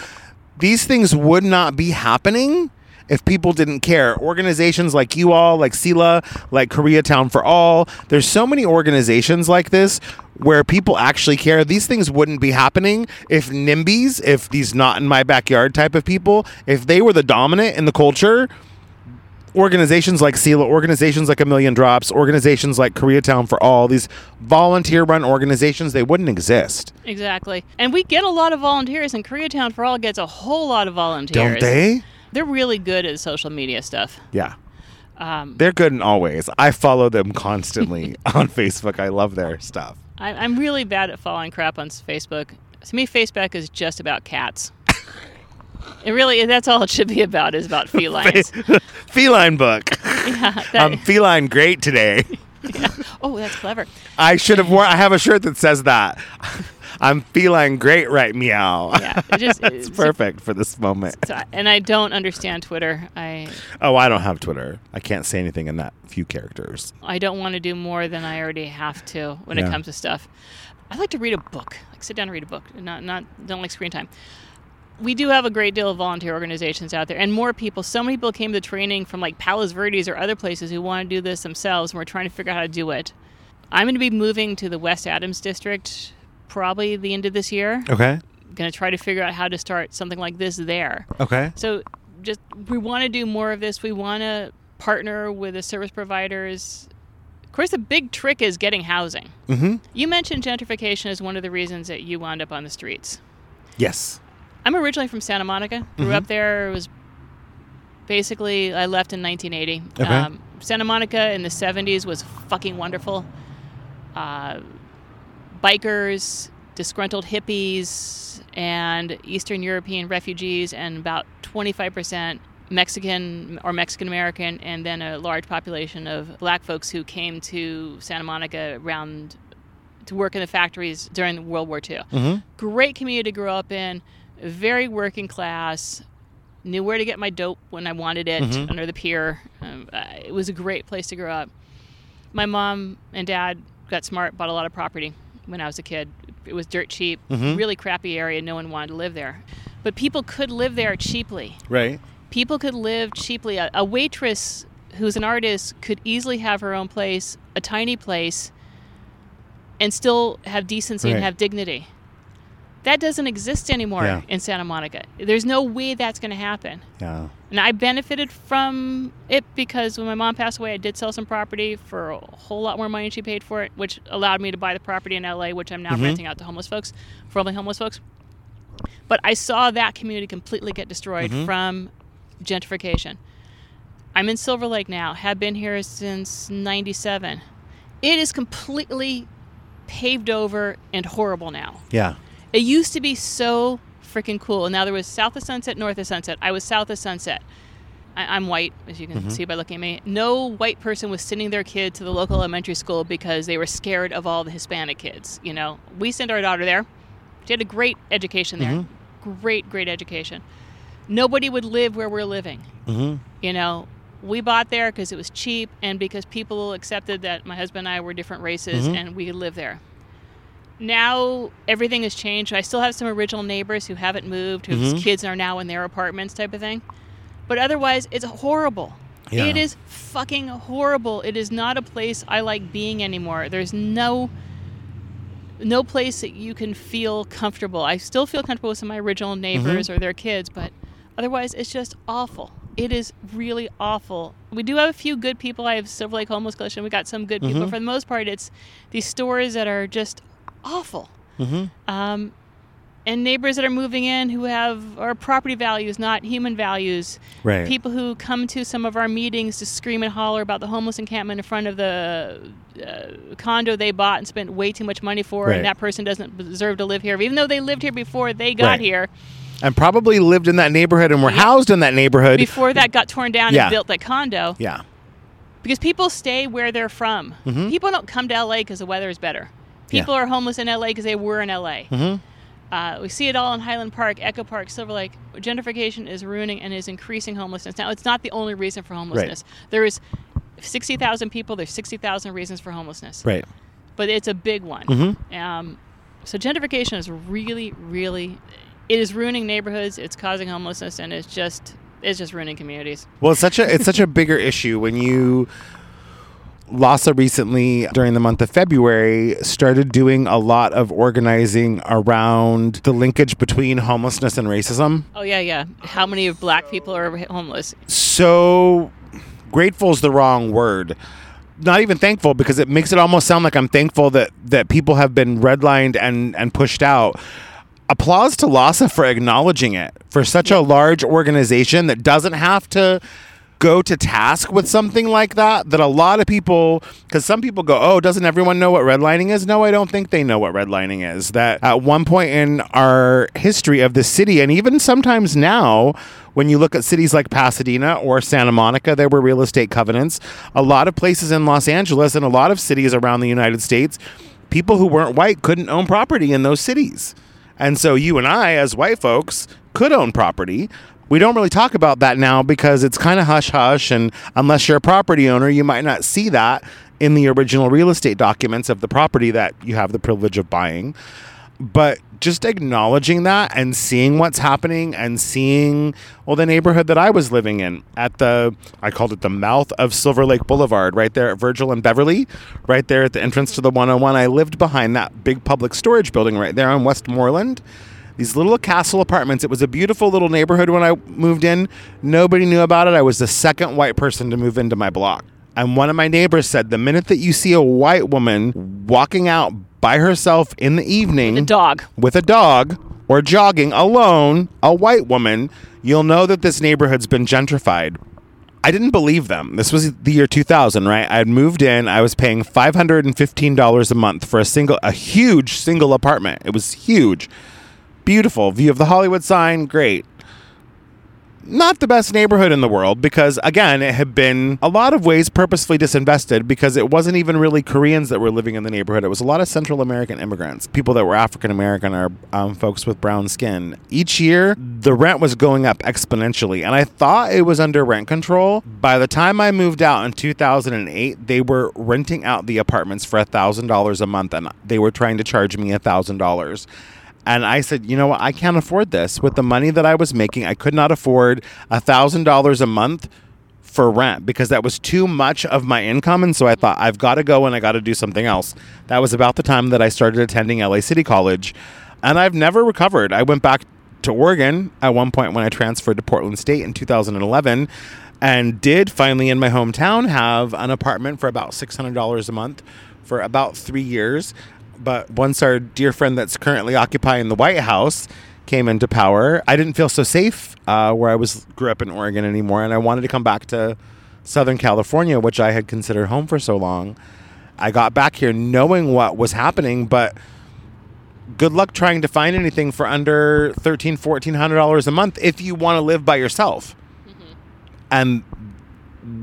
these things would not be happening if people didn't care. Organizations like you all, like SELAH, like Koreatown for All, there's so many organizations like this where people actually care. These things wouldn't be happening if NIMBYs, if these not in my backyard type of people, if they were the dominant in the culture, organizations like SELAH, organizations like A Million Drops, organizations like Koreatown for All, these volunteer run organizations, they wouldn't exist. Exactly. And we get a lot of volunteers, and Koreatown for All gets a whole lot of volunteers. Don't they? They're really good at social media stuff. Yeah. Um, They're good in all ways. I follow them constantly on Facebook. I love their stuff. I, I'm really bad at following crap on Facebook. To me, Facebook is just about cats. it really that's all it should be about is about felines. Feline book. yeah, that- I'm feline great today. oh, that's clever. I should have worn. I have a shirt that says that. I'm feline great right meow. Yeah, it just it's it's- perfect for this moment. So, and I don't understand Twitter. I Oh, I don't have Twitter. I can't say anything in that few characters. I don't want to do more than I already have to when Yeah. it comes to stuff. I like to read a book, like sit down and read a book, not not don't like screen time. We do have a great deal of volunteer organizations out there, and more people. So many people came to training from like Palos Verdes or other places who want to do this themselves, and we're trying to figure out how to do it. I'm going to be moving to the West Adams district probably the end of this year. Okay. Going to try to figure out how to start something like this there. Okay. So just we want to do more of this. We want to partner with the service providers. Of course, the big trick is getting housing. Mm-hmm. You mentioned gentrification as one of the reasons that you wound up on the streets. Yes. I'm originally from Santa Monica. Grew up there. It was basically I left in 1980. Okay. Santa Monica in the 70s was fucking wonderful. Uh, bikers, disgruntled hippies, and Eastern European refugees, and about 25% Mexican or Mexican American, and then a large population of black folks who came to Santa Monica around to work in the factories during World War II. Mm-hmm. Great community to grow up in, very working class. Knew where to get my dope when I wanted it Mhm. under the pier. Um, it was a great place to grow up. My mom and dad got smart, bought a lot of property when I was a kid. It was dirt cheap, Mhm. really crappy area. No one wanted to live there. But people could live there cheaply. Right. People could live cheaply. A, a waitress who's an artist could easily have her own place, a tiny place, and still have decency Right. and have dignity. That doesn't exist anymore Yeah. in Santa Monica. There's no way that's going to happen. Yeah. And I benefited from it because when my mom passed away, I did sell some property for a whole lot more money than she paid for it, which allowed me to buy the property in LA, which I'm now Mhm. renting out to homeless folks, formerly homeless folks. But I saw that community completely get destroyed Mhm. from gentrification. I'm in Silver Lake now, have been here since 97. It is completely paved over and horrible now. Yeah. It used to be so freaking cool. And now there was south of Sunset, north of Sunset. I was south of Sunset. I, I'm white, as you can Mhm. see by looking at me. No white person was sending their kid to the local elementary school because they were scared of all the Hispanic kids. You know, we sent our daughter there. She had a great education there. Mhm. Great, great education. Nobody would live where we're living. Mm-hmm. You know, we bought there because it was cheap and because people accepted that my husband and I were different races Mhm. and we could live there. Now everything has changed. I still have some original neighbors who haven't moved, whose Mhm. kids are now in their apartments, type of thing. But otherwise, it's horrible. Yeah. It is fucking horrible. It is not a place I like being anymore. There's no no place that you can feel comfortable. I still feel comfortable with some of my original neighbors or their kids, but otherwise it's just awful. It is really awful. We do have a few good people. I have Silver Lake Homeless Coalition. We got some good people. Mhm. For the most part, it's these stores that are just awful. Mm-hmm. Um, and neighbors that are moving in who have our property values, not human values. Right. People who come to some of our meetings to scream and holler about the homeless encampment in front of the uh, condo they bought and spent way too much money for, Right. and that person doesn't deserve to live here, even though they lived here before they got Right. here. and probably lived in that neighborhood and were housed in that neighborhood. Before that got torn down Yeah. and built that condo, yeah. because people stay where they're from. Mhm. People don't come to LA because the weather is better. Yeah. People are homeless in LA because they were in LA. Mm-hmm. Uh, we see it all in Highland Park, Echo Park, Silver Lake. Gentrification is ruining and is increasing homelessness. Now, it's not the only reason for homelessness. There is 60,000 people, there's 60,000 reasons for homelessness. Right. But it's a big one. Mhm. Um, so, gentrification is really, really, it is ruining neighborhoods, it's causing homelessness, and it's just, it's just ruining communities. Well, it's such a it's such a bigger issue when you LAHSA recently during the month of February started doing a lot of organizing around the linkage between homelessness and racism. Oh, yeah, yeah. How many black people are homeless? So grateful is the wrong word. Not even thankful because it makes it almost sound like I'm thankful that that people have been redlined and and pushed out. Applause to LAHSA for acknowledging it for such a large organization that doesn't have to go to task with something like that that a lot of people because some people go oh doesn't everyone know what redlining is? No i don't think they know what redlining is. That at one point in our history of the city and even sometimes now when you look at cities like pasadena or santa monica there were real estate covenants. A lot of places in los angeles and a lot of cities around the united states people who weren't white couldn't own property in those cities. And so you and i as white folks could own property we don't really talk about that now because it's kind of hush hush. And unless you're a property owner, you might not see that in the original real estate documents of the property that you have the privilege of buying. But just acknowledging that and seeing what's happening and seeing, well, the neighborhood that I was living in at the, I called it the mouth of Silver Lake Boulevard, right there at Virgil and Beverly, right there at the entrance to the 101. I lived behind that big public storage building right there on Westmoreland these little castle apartments. It was a beautiful little neighborhood when I moved in. Nobody knew about it. I was the second white person to move into my block. And one of my neighbors said the minute that you see a white woman walking out by herself in the evening, The dog. with a dog or jogging alone, a white woman, you'll know that this neighborhood's been gentrified. I didn't believe them. This was the year 2000, right? I had moved in. I was paying $515 a month for a single, a huge single apartment. It was huge. Beautiful view of the Hollywood sign. Great. Not the best neighborhood in the world because again it had been a lot of ways purposefully disinvested because it wasn't even really koreans that were living in the neighborhood. It was a lot of central american immigrants. People that were african american or um, folks with brown skin. Each year the rent was going up exponentially and i thought it was under rent control. By the time i moved out in 2008 they were renting out the apartments for $1000 a month and they were trying to charge me $1000 and I said, you know what? I can't afford this. With the money that I was making, I could not afford $1,000 a month for rent because that was too much of my income. And so I thought, I've got to go and I got to do something else. That was about the time that I started attending LA City College. And I've never recovered. I went back to Oregon at one point when I transferred to Portland State in 2011 and did finally in my hometown have an apartment for about $600 a month for about three years. But once our dear friend that's currently occupying the White House came into power, I didn't feel so safe uh, where I was grew up in Oregon anymore, and I wanted to come back to Southern California, which I had considered home for so long. I got back here knowing what was happening, but good luck trying to find anything for under thirteen, fourteen hundred dollars a month if you want to live by yourself. And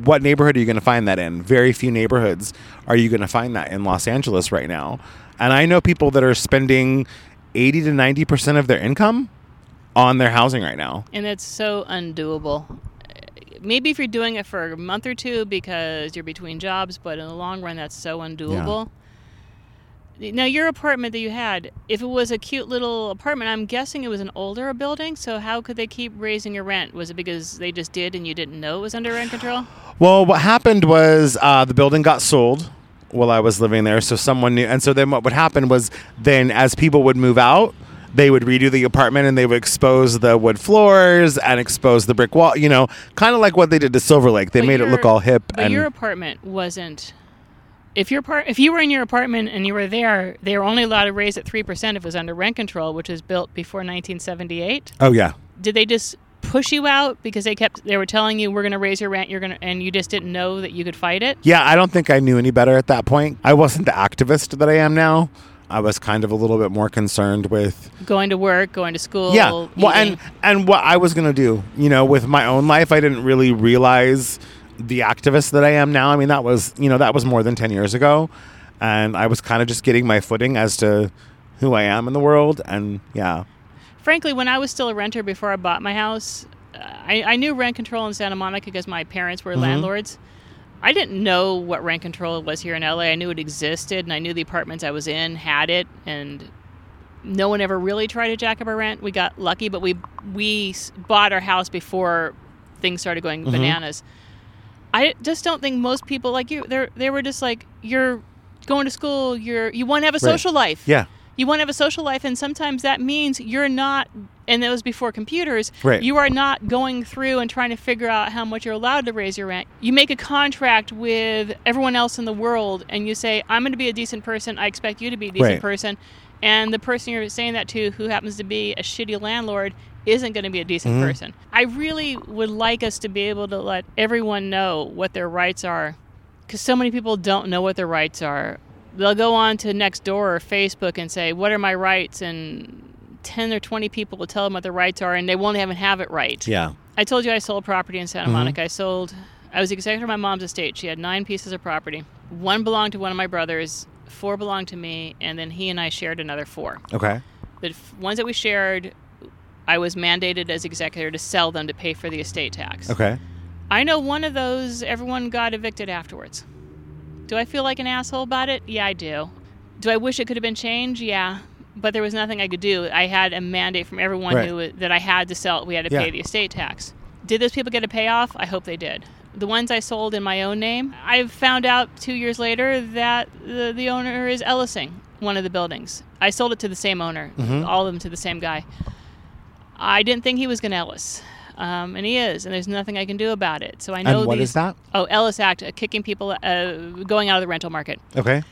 what neighborhood are you going to find that in? Very few neighborhoods are you going to find that in Los Angeles right now. And I know people that are spending 80 to 90% of their income on their housing right now. And it's so undoable. Maybe if you're doing it for a month or two because you're between jobs, but in the long run, that's so undoable. Now, your apartment that you had, if it was a cute little apartment, I'm guessing it was an older building. So, how could they keep raising your rent? Was it because they just did and you didn't know it was under rent control? Well, what happened was uh, the building got sold while I was living there. So someone knew. And so then what would happen was then as people would move out, they would redo the apartment and they would expose the wood floors and expose the brick wall, you know, kind of like what they did to Silver Lake. They But made it look all hip But and your apartment wasn't. If your part, if you were in your apartment and you were there, they were only allowed to raise it three percent if it was under rent control, which was built before 1978. Oh yeah. Did they just push you out because they kept they were telling you we're going to raise your rent, you're going to, and you just didn't know that you could fight it? Yeah, I don't think I knew any better at that point. I wasn't the activist that I am now. I was kind of a little bit more concerned with Going to work, going to school. yeah well and and what i was gonna do you know with my own life i didn't really realize the activist that i am now i mean that was you know that was more than 10 years ago and i was kind of just getting my footing as to who i am in the world and yeah frankly, when I was still a renter before I bought my house, uh, I, I knew rent control in Santa Monica because my parents were Mhm. landlords. I didn't know what rent control was here in LA. I knew it existed, and I knew the apartments I was in had it, and no one ever really tried to jack up our rent. We got lucky, but we we bought our house before things started going Mhm. bananas. I just don't think most people like you. They they were just like you're going to school. You're you want to have a Right. social life yeah You want to have a social life, and sometimes that means you're not. And that was before computers. Right. You are not going through and trying to figure out how much you're allowed to raise your rent. You make a contract with everyone else in the world, and you say, "I'm going to be a decent person. I expect you to be a decent Right. person." And the person you're saying that to, who happens to be a shitty landlord, isn't going to be a decent Mm-hmm. person. I really would like us to be able to let everyone know what their rights are because so many people don't know what their rights are. They'll go on to Nextdoor or Facebook and say, "What are my rights?" and ten or twenty people will tell them what their rights are, and they won't even have it right. Yeah. I told you I sold property in Santa Mhm. Monica. I sold. I was the executor of my mom's estate. She had nine pieces of property. One belonged to one of my brothers. Four belonged to me, and then he and I shared another four. Okay. The f- ones that we shared, I was mandated as executor to sell them to pay for the estate tax. Okay. I know one of those, everyone got evicted afterwards. Do I feel like an asshole about it? Yeah, I do. Do I wish it could have been changed? Yeah. But there was nothing I could do. I had a mandate from everyone Right. who that I had to sell. We had to Yeah. pay the estate tax. Did those people get a payoff? I hope they did. The ones I sold in my own name, I found out two years later that the, the owner is Ellising one of the buildings. I sold it to the same owner, Mhm. all of them to the same guy. I didn't think he was going to Ellis, um, and he is, and there's nothing I can do about it. So I know And what these. is that? Oh, Ellis Act, uh, kicking people, uh, going out of the rental market. Okay.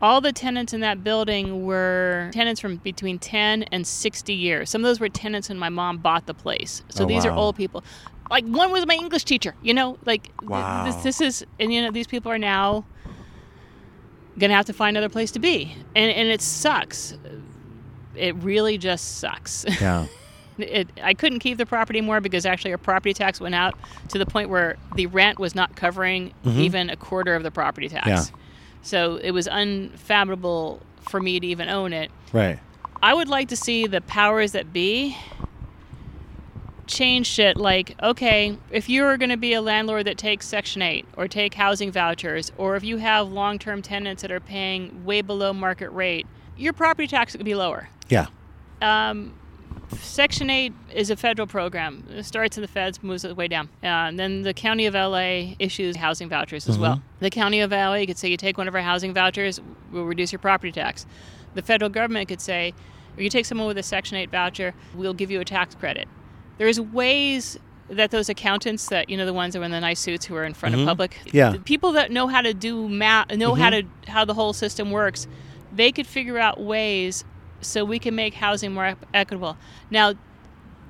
All the tenants in that building were tenants from between 10 and 60 years. Some of those were tenants when my mom bought the place. So Oh, these are old people. Like one was my English teacher, you know, like th- Wow. this, this is, and you know, these people are now going to have to find another place to be. And, and it sucks. It really just sucks. Yeah. It, I couldn't keep the property more because actually our property tax went out to the point where the rent was not covering Mhm. even a quarter of the property tax. Yeah. So it was unfathomable for me to even own it. Right. I would like to see the powers that be change shit like, okay, if you're going to be a landlord that takes Section 8 or take housing vouchers, or if you have long term tenants that are paying way below market rate, your property tax could be lower. Yeah. Um, Section 8 is a federal program. It starts in the feds, moves its way down. Uh, and then the county of LA issues housing vouchers as well. The county of LA could say, you take one of our housing vouchers, we'll reduce your property tax. The federal government could say, or you take someone with a Section 8 voucher, we'll give you a tax credit. There's ways that those accountants that you know the ones that are in the nice suits who are in front Mhm. of public Yeah. people that know how to do math know how to how the whole system works they could figure out ways so we can make housing more equitable now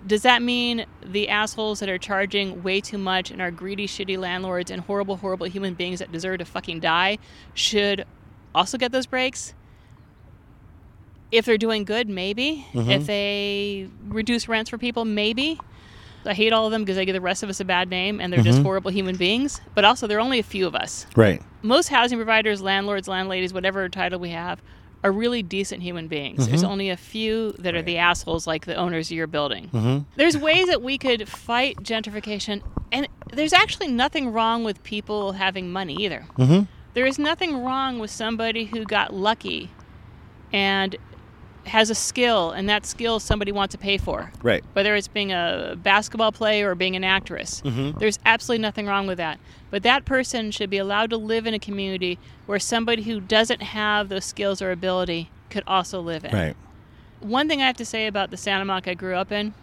does that mean the assholes that are charging way too much and are greedy shitty landlords and horrible horrible human beings that deserve to fucking die should also get those breaks if they're doing good maybe Mhm. if they reduce rents for people maybe i hate all of them because they give the rest of us a bad name and they're just Mhm. horrible human beings but also there are only a few of us Right. most housing providers, landlords, landladies, whatever title we have, are really decent human beings. There's Mhm. only a few that are the assholes, like the owners of your building. Mm-hmm. There's ways that we could fight gentrification, and there's actually nothing wrong with people having money either. Mm-hmm. There is nothing wrong with somebody who got lucky and has a skill, and that skill somebody wants to pay for Right. whether it's being a basketball player or being an actress. Mhm. There's absolutely nothing wrong with that. But that person should be allowed to live in a community where somebody who doesn't have those skills or ability could also live in. Right. One thing I have to say about the Santa Monica I grew up in,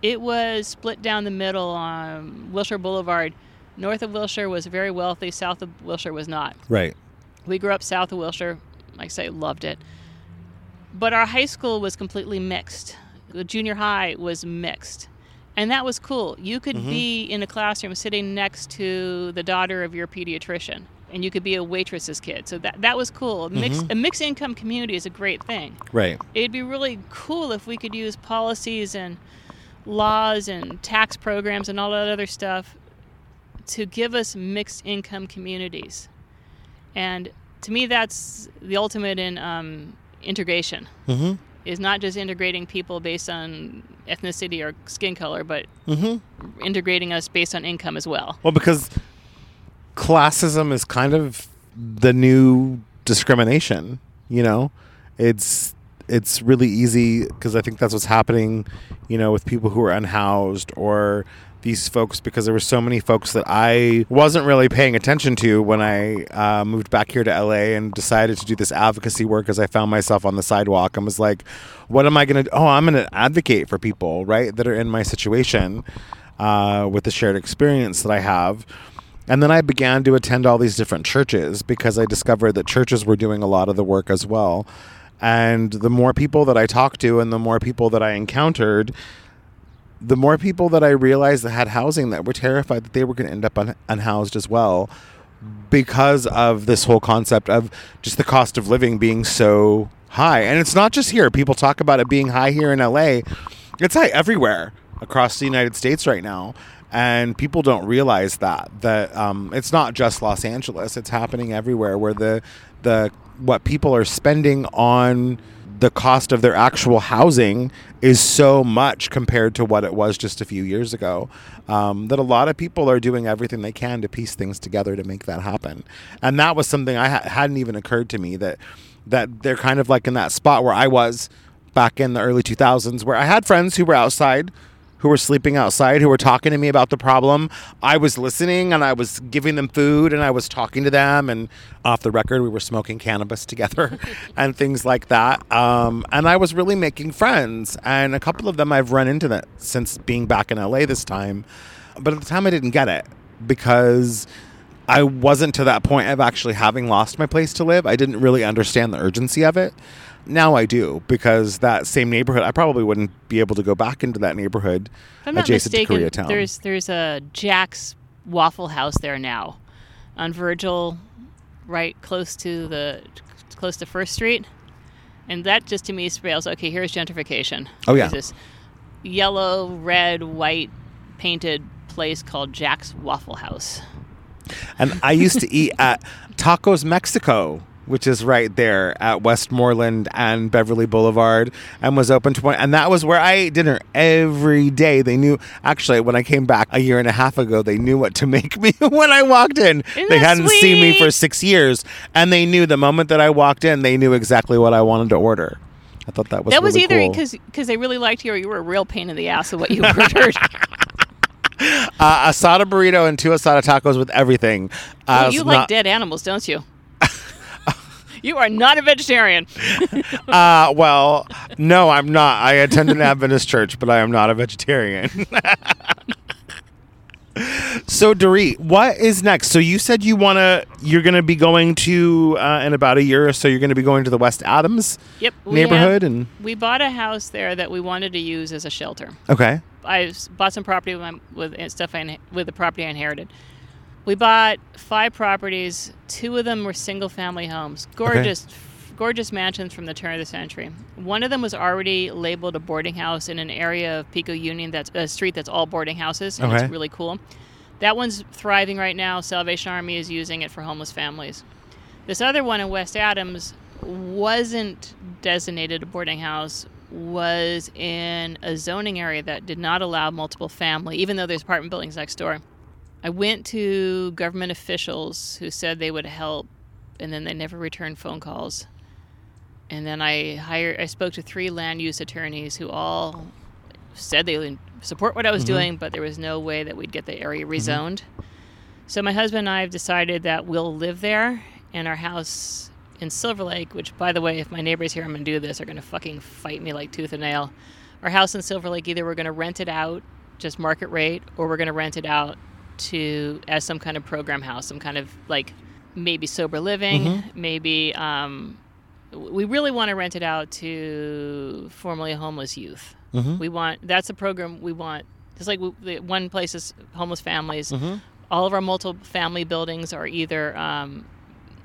it was split down the middle on Wilshire Boulevard. North of Wilshire was very wealthy, south of Wilshire was not. Right. We grew up south of Wilshire. Like I say, loved it. But our high school was completely mixed. The junior high was mixed. And that was cool. You could Mhm. be in a classroom sitting next to the daughter of your pediatrician, and you could be a waitress's kid. So that, that was cool. A mixed, Mhm. a mixed income community is a great thing. Right. It'd be really cool if we could use policies and laws and tax programs and all that other stuff to give us mixed income communities. And to me, that's the ultimate in um, integration. Mm-hmm. Is not just integrating people based on ethnicity or skin color, but Mm-hmm. integrating us based on income as well. Well, because classism is kind of the new discrimination. You know, it's it's really easy because I think that's what's happening, you know, with people who are unhoused or these folks because there were so many folks that I wasn't really paying attention to when I uh, moved back here to LA and decided to do this advocacy work as I found myself on the sidewalk and was like, what am I going to do? Oh, I'm going to advocate for people, right, that are in my situation uh, with the shared experience that I have. And then I began to attend all these different churches because I discovered that churches were doing a lot of the work as well. And the more people that I talked to and the more people that I encountered, the more people that I realized that had housing that were terrified that they were going to end up un- unhoused as well because of this whole concept of just the cost of living being so high. And it's not just here. People talk about it being high here in LA. It's high everywhere across the United States right now. And people don't realize that that um, it's not just Los Angeles. It's happening everywhere where the the what people are spending on the cost of their actual housing is so much compared to what it was just a few years ago um, that a lot of people are doing everything they can to piece things together to make that happen. And that was something I ha- hadn't even occurred to me that that they're kind of like in that spot where I was back in the early 2000s, where I had friends who were outside who were sleeping outside who were talking to me about the problem. I was listening and I was giving them food and I was talking to them. And off the record, we were smoking cannabis together and things like that. Um, and I was really making friends. And a couple of them I've run into that since being back in LA this time. But at the time, I didn't get it because. I wasn't to that point of actually having lost my place to live. I didn't really understand the urgency of it. Now I do because that same neighborhood, I probably wouldn't be able to go back into that neighborhood If I'm not adjacent mistaken, to Koreatown. there's there's a Jack's Waffle House there now, on Virgil, right close to the close to First Street, and that just to me spells okay. Here's gentrification. Oh, yeah. There's this yellow, red, white painted place called Jack's Waffle House. And I used to eat at Tacos Mexico, which is right there at Westmoreland and Beverly Boulevard, and was open to and that was where I ate dinner every day. They knew actually when I came back a year and a half ago, they knew what to make me when I walked in. Isn't they hadn't seen me for six years, and they knew the moment that I walked in, they knew exactly what I wanted to order. I thought that was that was really either cool. because because they really liked you or you were a real pain in the ass of what you ordered. uh, asada burrito and two asada tacos with everything. Uh, Oh, you like not- dead animals, don't you? You are not a vegetarian. Uh, well, no, I'm not. I attend an Adventist church, but I am not a vegetarian. so, Dorit, what is next? So, you said you want to, you're going to be going to, uh, in about a year or so, you're going to be going to the West Adams Yep. neighborhood. have- And, we bought a house there that we wanted to use as a shelter. okay. I bought some property with, my, with stuff I with the property I inherited. We bought five properties. Two of them were single family homes, gorgeous, gorgeous mansions from the turn of the century. One of them was already labeled a boarding house in an area of Pico Union that's a street that's all boarding houses, and Okay. it's really cool. That one's thriving right now. Salvation Army is using it for homeless families. This other one in West Adams wasn't designated a boarding house, was in a zoning area that did not allow multiple family, even though there's apartment buildings next door. I went to government officials who said they would help, and then they never returned phone calls. And then I hired, I spoke to three land use attorneys who all said they would support what I was mm-hmm. doing, but there was no way that we'd get the area mm-hmm. rezoned. So my husband and I have decided that we'll live there, and our house in Silver Lake, which, by the way, if my neighbors hear I'm going to do this, are going to fucking fight me like tooth and nail. Our house in Silver Lake, either we're going to rent it out, just market rate, or we're going to rent it out to as some kind of program house, some kind of like maybe sober living, maybe. Um, we really want to rent it out to formerly homeless youth. We want that's a program we want. Just like we, the one place is homeless families. All of our multi-family buildings are either um,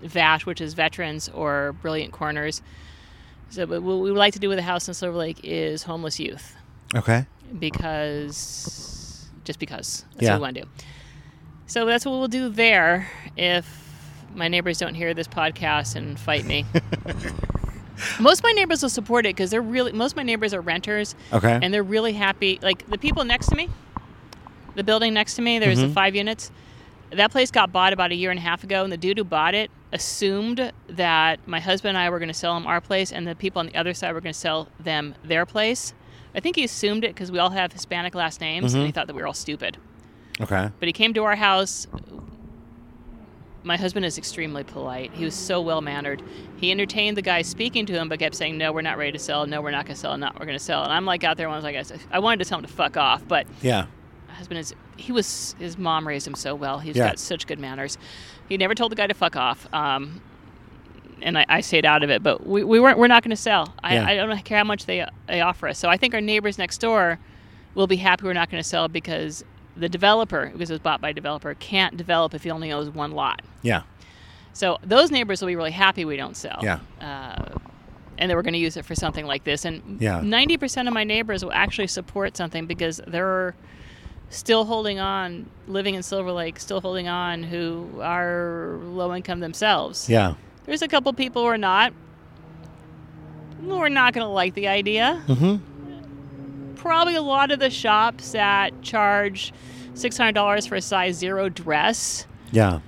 VASH, which is veterans, or Brilliant Corners. So, but what we would like to do with the house in Silver Lake is homeless youth, Okay. because just because that's Yeah. what we want to do. So that's what we'll do there if my neighbors don't hear this podcast and fight me. most of my neighbors will support it because they're really most of my neighbors are renters Okay. and they're really happy. Like the people next to me, the building next to me, there's Mm-hmm. the five units. That place got bought about a year and a half ago, and the dude who bought it assumed that my husband and I were going to sell him our place, and the people on the other side were going to sell them their place. I think he assumed it because we all have Hispanic last names, and he thought that we were all stupid. Okay. But he came to our house. My husband is extremely polite. He was so well mannered. He entertained the guy speaking to him, but kept saying, "No, we're not ready to sell. No, we're not going to sell. Not we're going to sell." And I'm like out there, and I was like, I wanted to tell him to fuck off, but Yeah. my husband is he was his mom raised him so well. He's Yeah. got such good manners. He never told the guy to fuck off. Um, and I, I stayed out of it, but we, we weren't. We're not going to sell. I, Yeah. I don't care how much they they offer us. So I think our neighbors next door will be happy we're not going to sell because the developer, because it was bought by a developer, can't develop if he only owns one lot. Yeah. So those neighbors will be really happy we don't sell. Yeah. Uh, and they were going to use it for something like this. And Yeah. 90% of my neighbors will actually support something because they're still holding on, living in Silver Lake, still holding on, who are low income themselves. Yeah. There's a couple people who are not. who are not going to like the idea. Mm-hmm. Probably a lot of the shops that charge $600 for a size zero dress Yeah.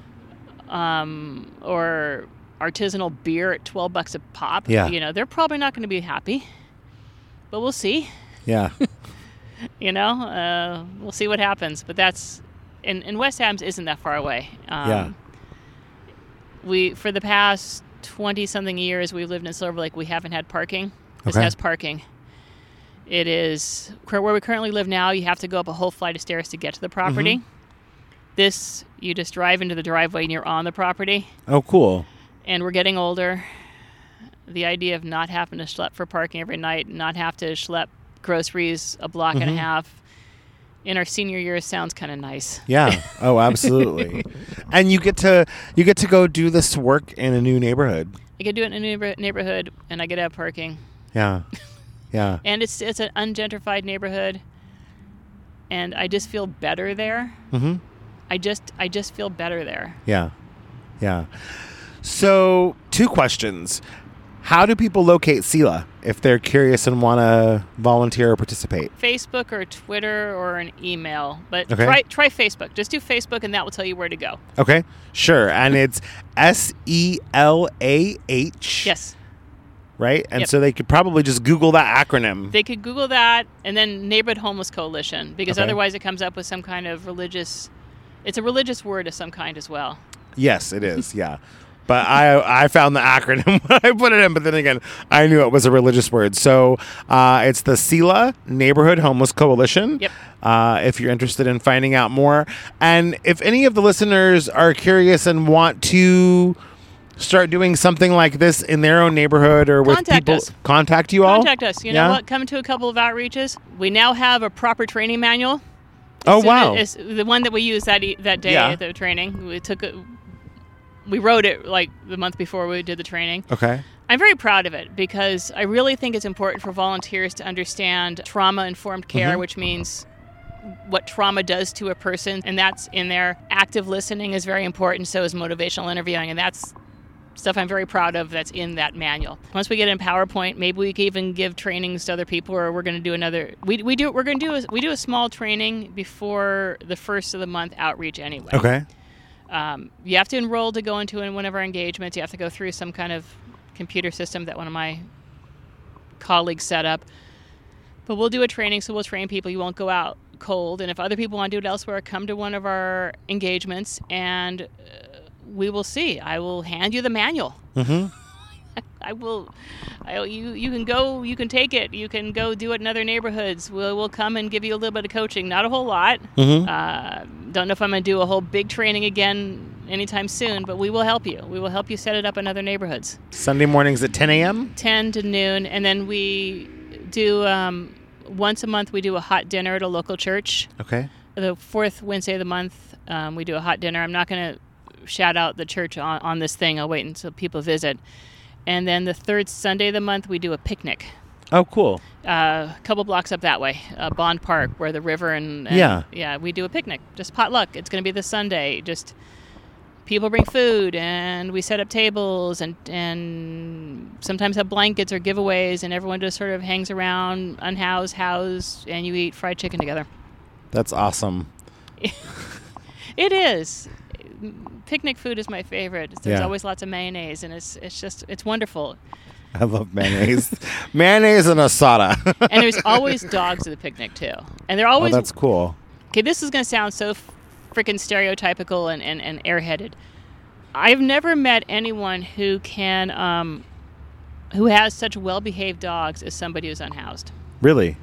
um, or artisanal beer at 12 bucks a pop. Yeah. You know, they're probably not going to be happy. But we'll see. Yeah. You know, uh, we'll see what happens. But that's, and, and West Adams isn't that far away. Um, Yeah. We, for the past 20 something years, we've lived in Silver Lake. We haven't had parking. This Okay. has parking. It is where we currently live now. You have to go up a whole flight of stairs to get to the property. Mm-hmm. This, you just drive into the driveway and you're on the property. oh, cool. and we're getting older. The idea of not having to schlep for parking every night, not have to schlep groceries a block and a half in our senior years sounds kind of nice. Yeah. Oh, absolutely. and you get to you get to go do this work in a new neighborhood. I get to do it in a neighbor- neighborhood, and I could have parking, Yeah. Yeah. and it's it's an ungentrified neighborhood, and I just feel better there. Mm-hmm. I just I just feel better there. Yeah. Yeah. So, two questions. How do people locate SELAH if they're curious and want to volunteer or participate? Facebook or Twitter or an email, but Okay. try try Facebook. Just do Facebook, and that will tell you where to go. Okay. Sure. And it's S E L A H. Yes. Right? And Yep. so they could probably just Google that acronym. They could Google that and then Neighborhood Homeless Coalition because Okay. otherwise it comes up with some kind of religious. It's a religious word of some kind as well. Yes, it is. Yeah. But I I found the acronym when I put it in, but then again, I knew it was a religious word. So uh, it's the SELAH Neighborhood Homeless Coalition. Yep. Uh, if you're interested in finding out more, and if any of the listeners are curious and want to start doing something like this in their own neighborhood or with Contact people, us. contact you all. Contact us. You Yeah? know what? Come to a couple of outreaches. We now have a proper training manual. Oh So wow! It's the one that we used that e- that day Yeah. at the training. We took it. We wrote it like the month before we did the training. Okay. I'm very proud of it because I really think it's important for volunteers to understand trauma informed care, Mhm. which means what trauma does to a person, and that's in there. Active listening is very important, so is motivational interviewing, and that's stuff I'm very proud of that's in that manual. Once we get in PowerPoint, maybe we can even give trainings to other people, or we're going to do another. We, we do we're going to do a, we do a small training before the first of the month outreach anyway. Okay. Um, you have to enroll to go into one of our engagements. You have to go through some kind of computer system that one of my colleagues set up. But we'll do a training, so we'll train people. You won't go out cold. And if other people want to do it elsewhere, come to one of our engagements and uh, we will see. I will hand you the manual. Mm-hmm. I will. I, you you can go. You can take it. You can go do it in other neighborhoods. We'll we'll come and give you a little bit of coaching. Not a whole lot. Mm-hmm. Uh, don't know if I'm going to do a whole big training again anytime soon, but we will help you. We will help you set it up in other neighborhoods. Sunday mornings at 10 a.m. 10 to noon, and then we do um, once a month. We do a hot dinner at a local church. Okay. The fourth Wednesday of the month, um, we do a hot dinner. I'm not going to shout out the church on, on this thing. I'll wait until people visit. And then the third Sunday of the month, we do a picnic. Oh, cool. Uh, a couple blocks up that way, uh, Bond Park, where the river and, and Yeah. yeah, we do a picnic. Just potluck. It's going to be this Sunday. Just people bring food, and we set up tables, and and sometimes have blankets or giveaways, and everyone just sort of hangs around, unhoused, housed, and you eat fried chicken together. That's awesome. It is. Picnic food is my favorite. There's Yeah. always lots of mayonnaise, and it's it's just it's wonderful. I love mayonnaise. mayonnaise and asada. And there's always dogs at the picnic too, and they're always. oh, that's cool. okay. This is going to sound so freaking stereotypical and, and, and airheaded. I've never met anyone who can um, who has such well-behaved dogs as somebody who's unhoused. Really?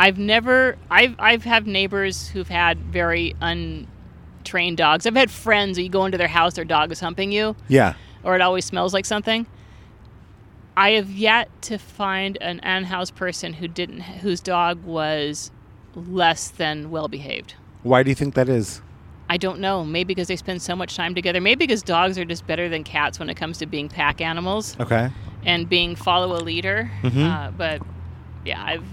I've never I've I've had neighbors who've had very untrained dogs. I've had friends who you go into their house, their dog is humping you, Yeah. or it always smells like something. I have yet to find an unhoused person who didn't whose dog was less than well behaved. Why do you think that is? I don't know. Maybe because they spend so much time together. Maybe because dogs are just better than cats when it comes to being pack animals Okay. and being follow a leader. Mm-hmm. Uh, but yeah, I've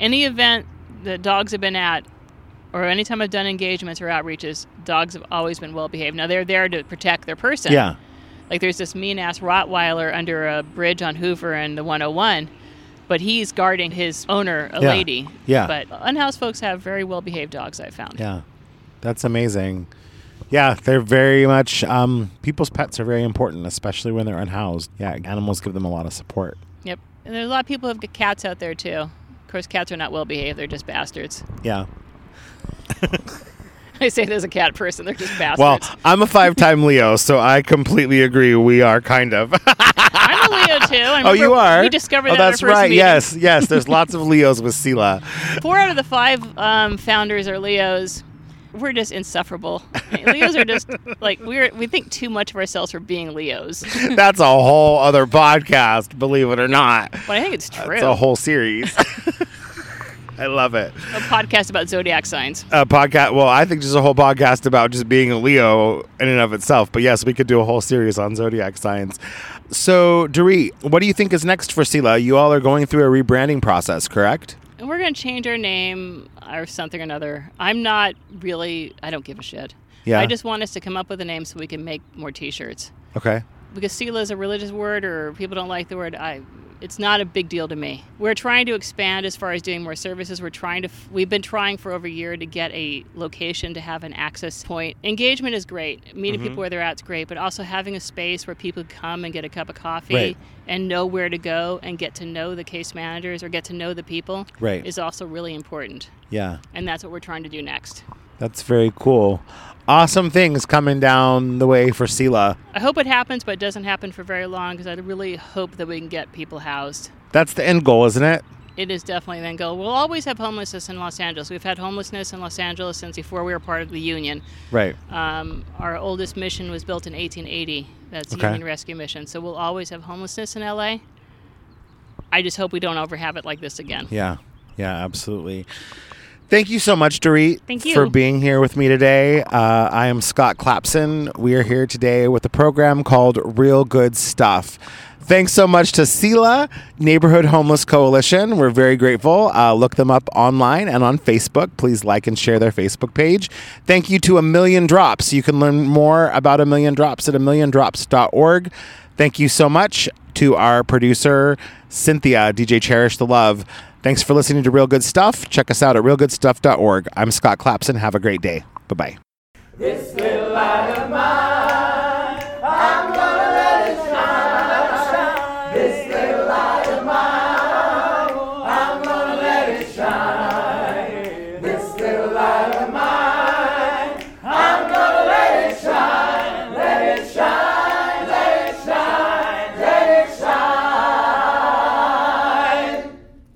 any event that dogs have been at, or anytime I've done engagements or outreaches, dogs have always been well behaved. Now they're there to protect their person. Yeah. Like there's this mean ass Rottweiler under a bridge on Hoover and the 101, but he's guarding his owner, a Yeah. lady. Yeah. But unhoused folks have very well behaved dogs. I've found. Yeah. That's amazing. Yeah, they're very much um, people's pets are very important, especially when they're unhoused. Yeah, animals give them a lot of support. Yep. And there's a lot of people who have cats out there too. Of course, cats are not well behaved. They're just bastards. Yeah. I say there's a cat person. They're just bastards. Well. I'm a five-time Leo, so I completely agree. We are kind of. I'm a Leo too. I oh, you are. We discovered oh, that that's right. meeting. Yes, yes. There's lots of Leos with SELAH. Four out of the five um, founders are Leos. We're just insufferable. Leos are just like we're we think too much of ourselves for being Leos. That's a whole other podcast, believe it or not. But I think it's true. It's a whole series. I love it. a podcast about zodiac signs. A podcast. Well, I think just a whole podcast about just being a Leo in and of itself. But yes, we could do a whole series on zodiac signs. So, Dorit, what do you think is next for SELAH? You all are going through a rebranding process, correct? And we're going to change our name or something or another. I'm not really, I don't give a shit. Yeah. I just want us to come up with a name so we can make more t shirts. Okay. Because SELAH is a religious word or people don't like the word, I. It's not a big deal to me. We're trying to expand as far as doing more services. We're trying to. f- We've been trying for over a year to get a location to have an access point. Engagement is great. Meeting mm-hmm. people where they're at is great, but also having a space where people come and get a cup of coffee Right. and know where to go and get to know the case managers or get to know the people Right. is also really important. Yeah. And that's what we're trying to do next. That's very cool. Awesome things coming down the way for SELAH. I hope it happens, but it doesn't happen for very long because I really hope that we can get people housed. That's the end goal, isn't it? It is definitely the end goal. We'll always have homelessness in Los Angeles. We've had homelessness in Los Angeles since before we were part of the union. Right. Um, our oldest mission was built in 1880. That's Okay. Union Rescue Mission. So we'll always have homelessness in LA. I just hope we don't ever have it like this again. Yeah. Yeah, absolutely. Thank you so much, Dorit, Thank you. for being here with me today. Uh, I am Scott Clapson. We are here today with a program called Real Good Stuff. Thanks so much to SELAH Neighborhood Homeless Coalition. We're very grateful. Uh, look them up online and on Facebook. Please like and share their Facebook page. Thank you to A Million Drops. You can learn more about A Million Drops at a milliondrops.org. Thank you so much to our producer, Cynthia, DJ Cherish the Love. Thanks for listening to Real Good Stuff. Check us out at realgoodstuff.org. I'm Scott Clapson. Have a great day. Bye bye.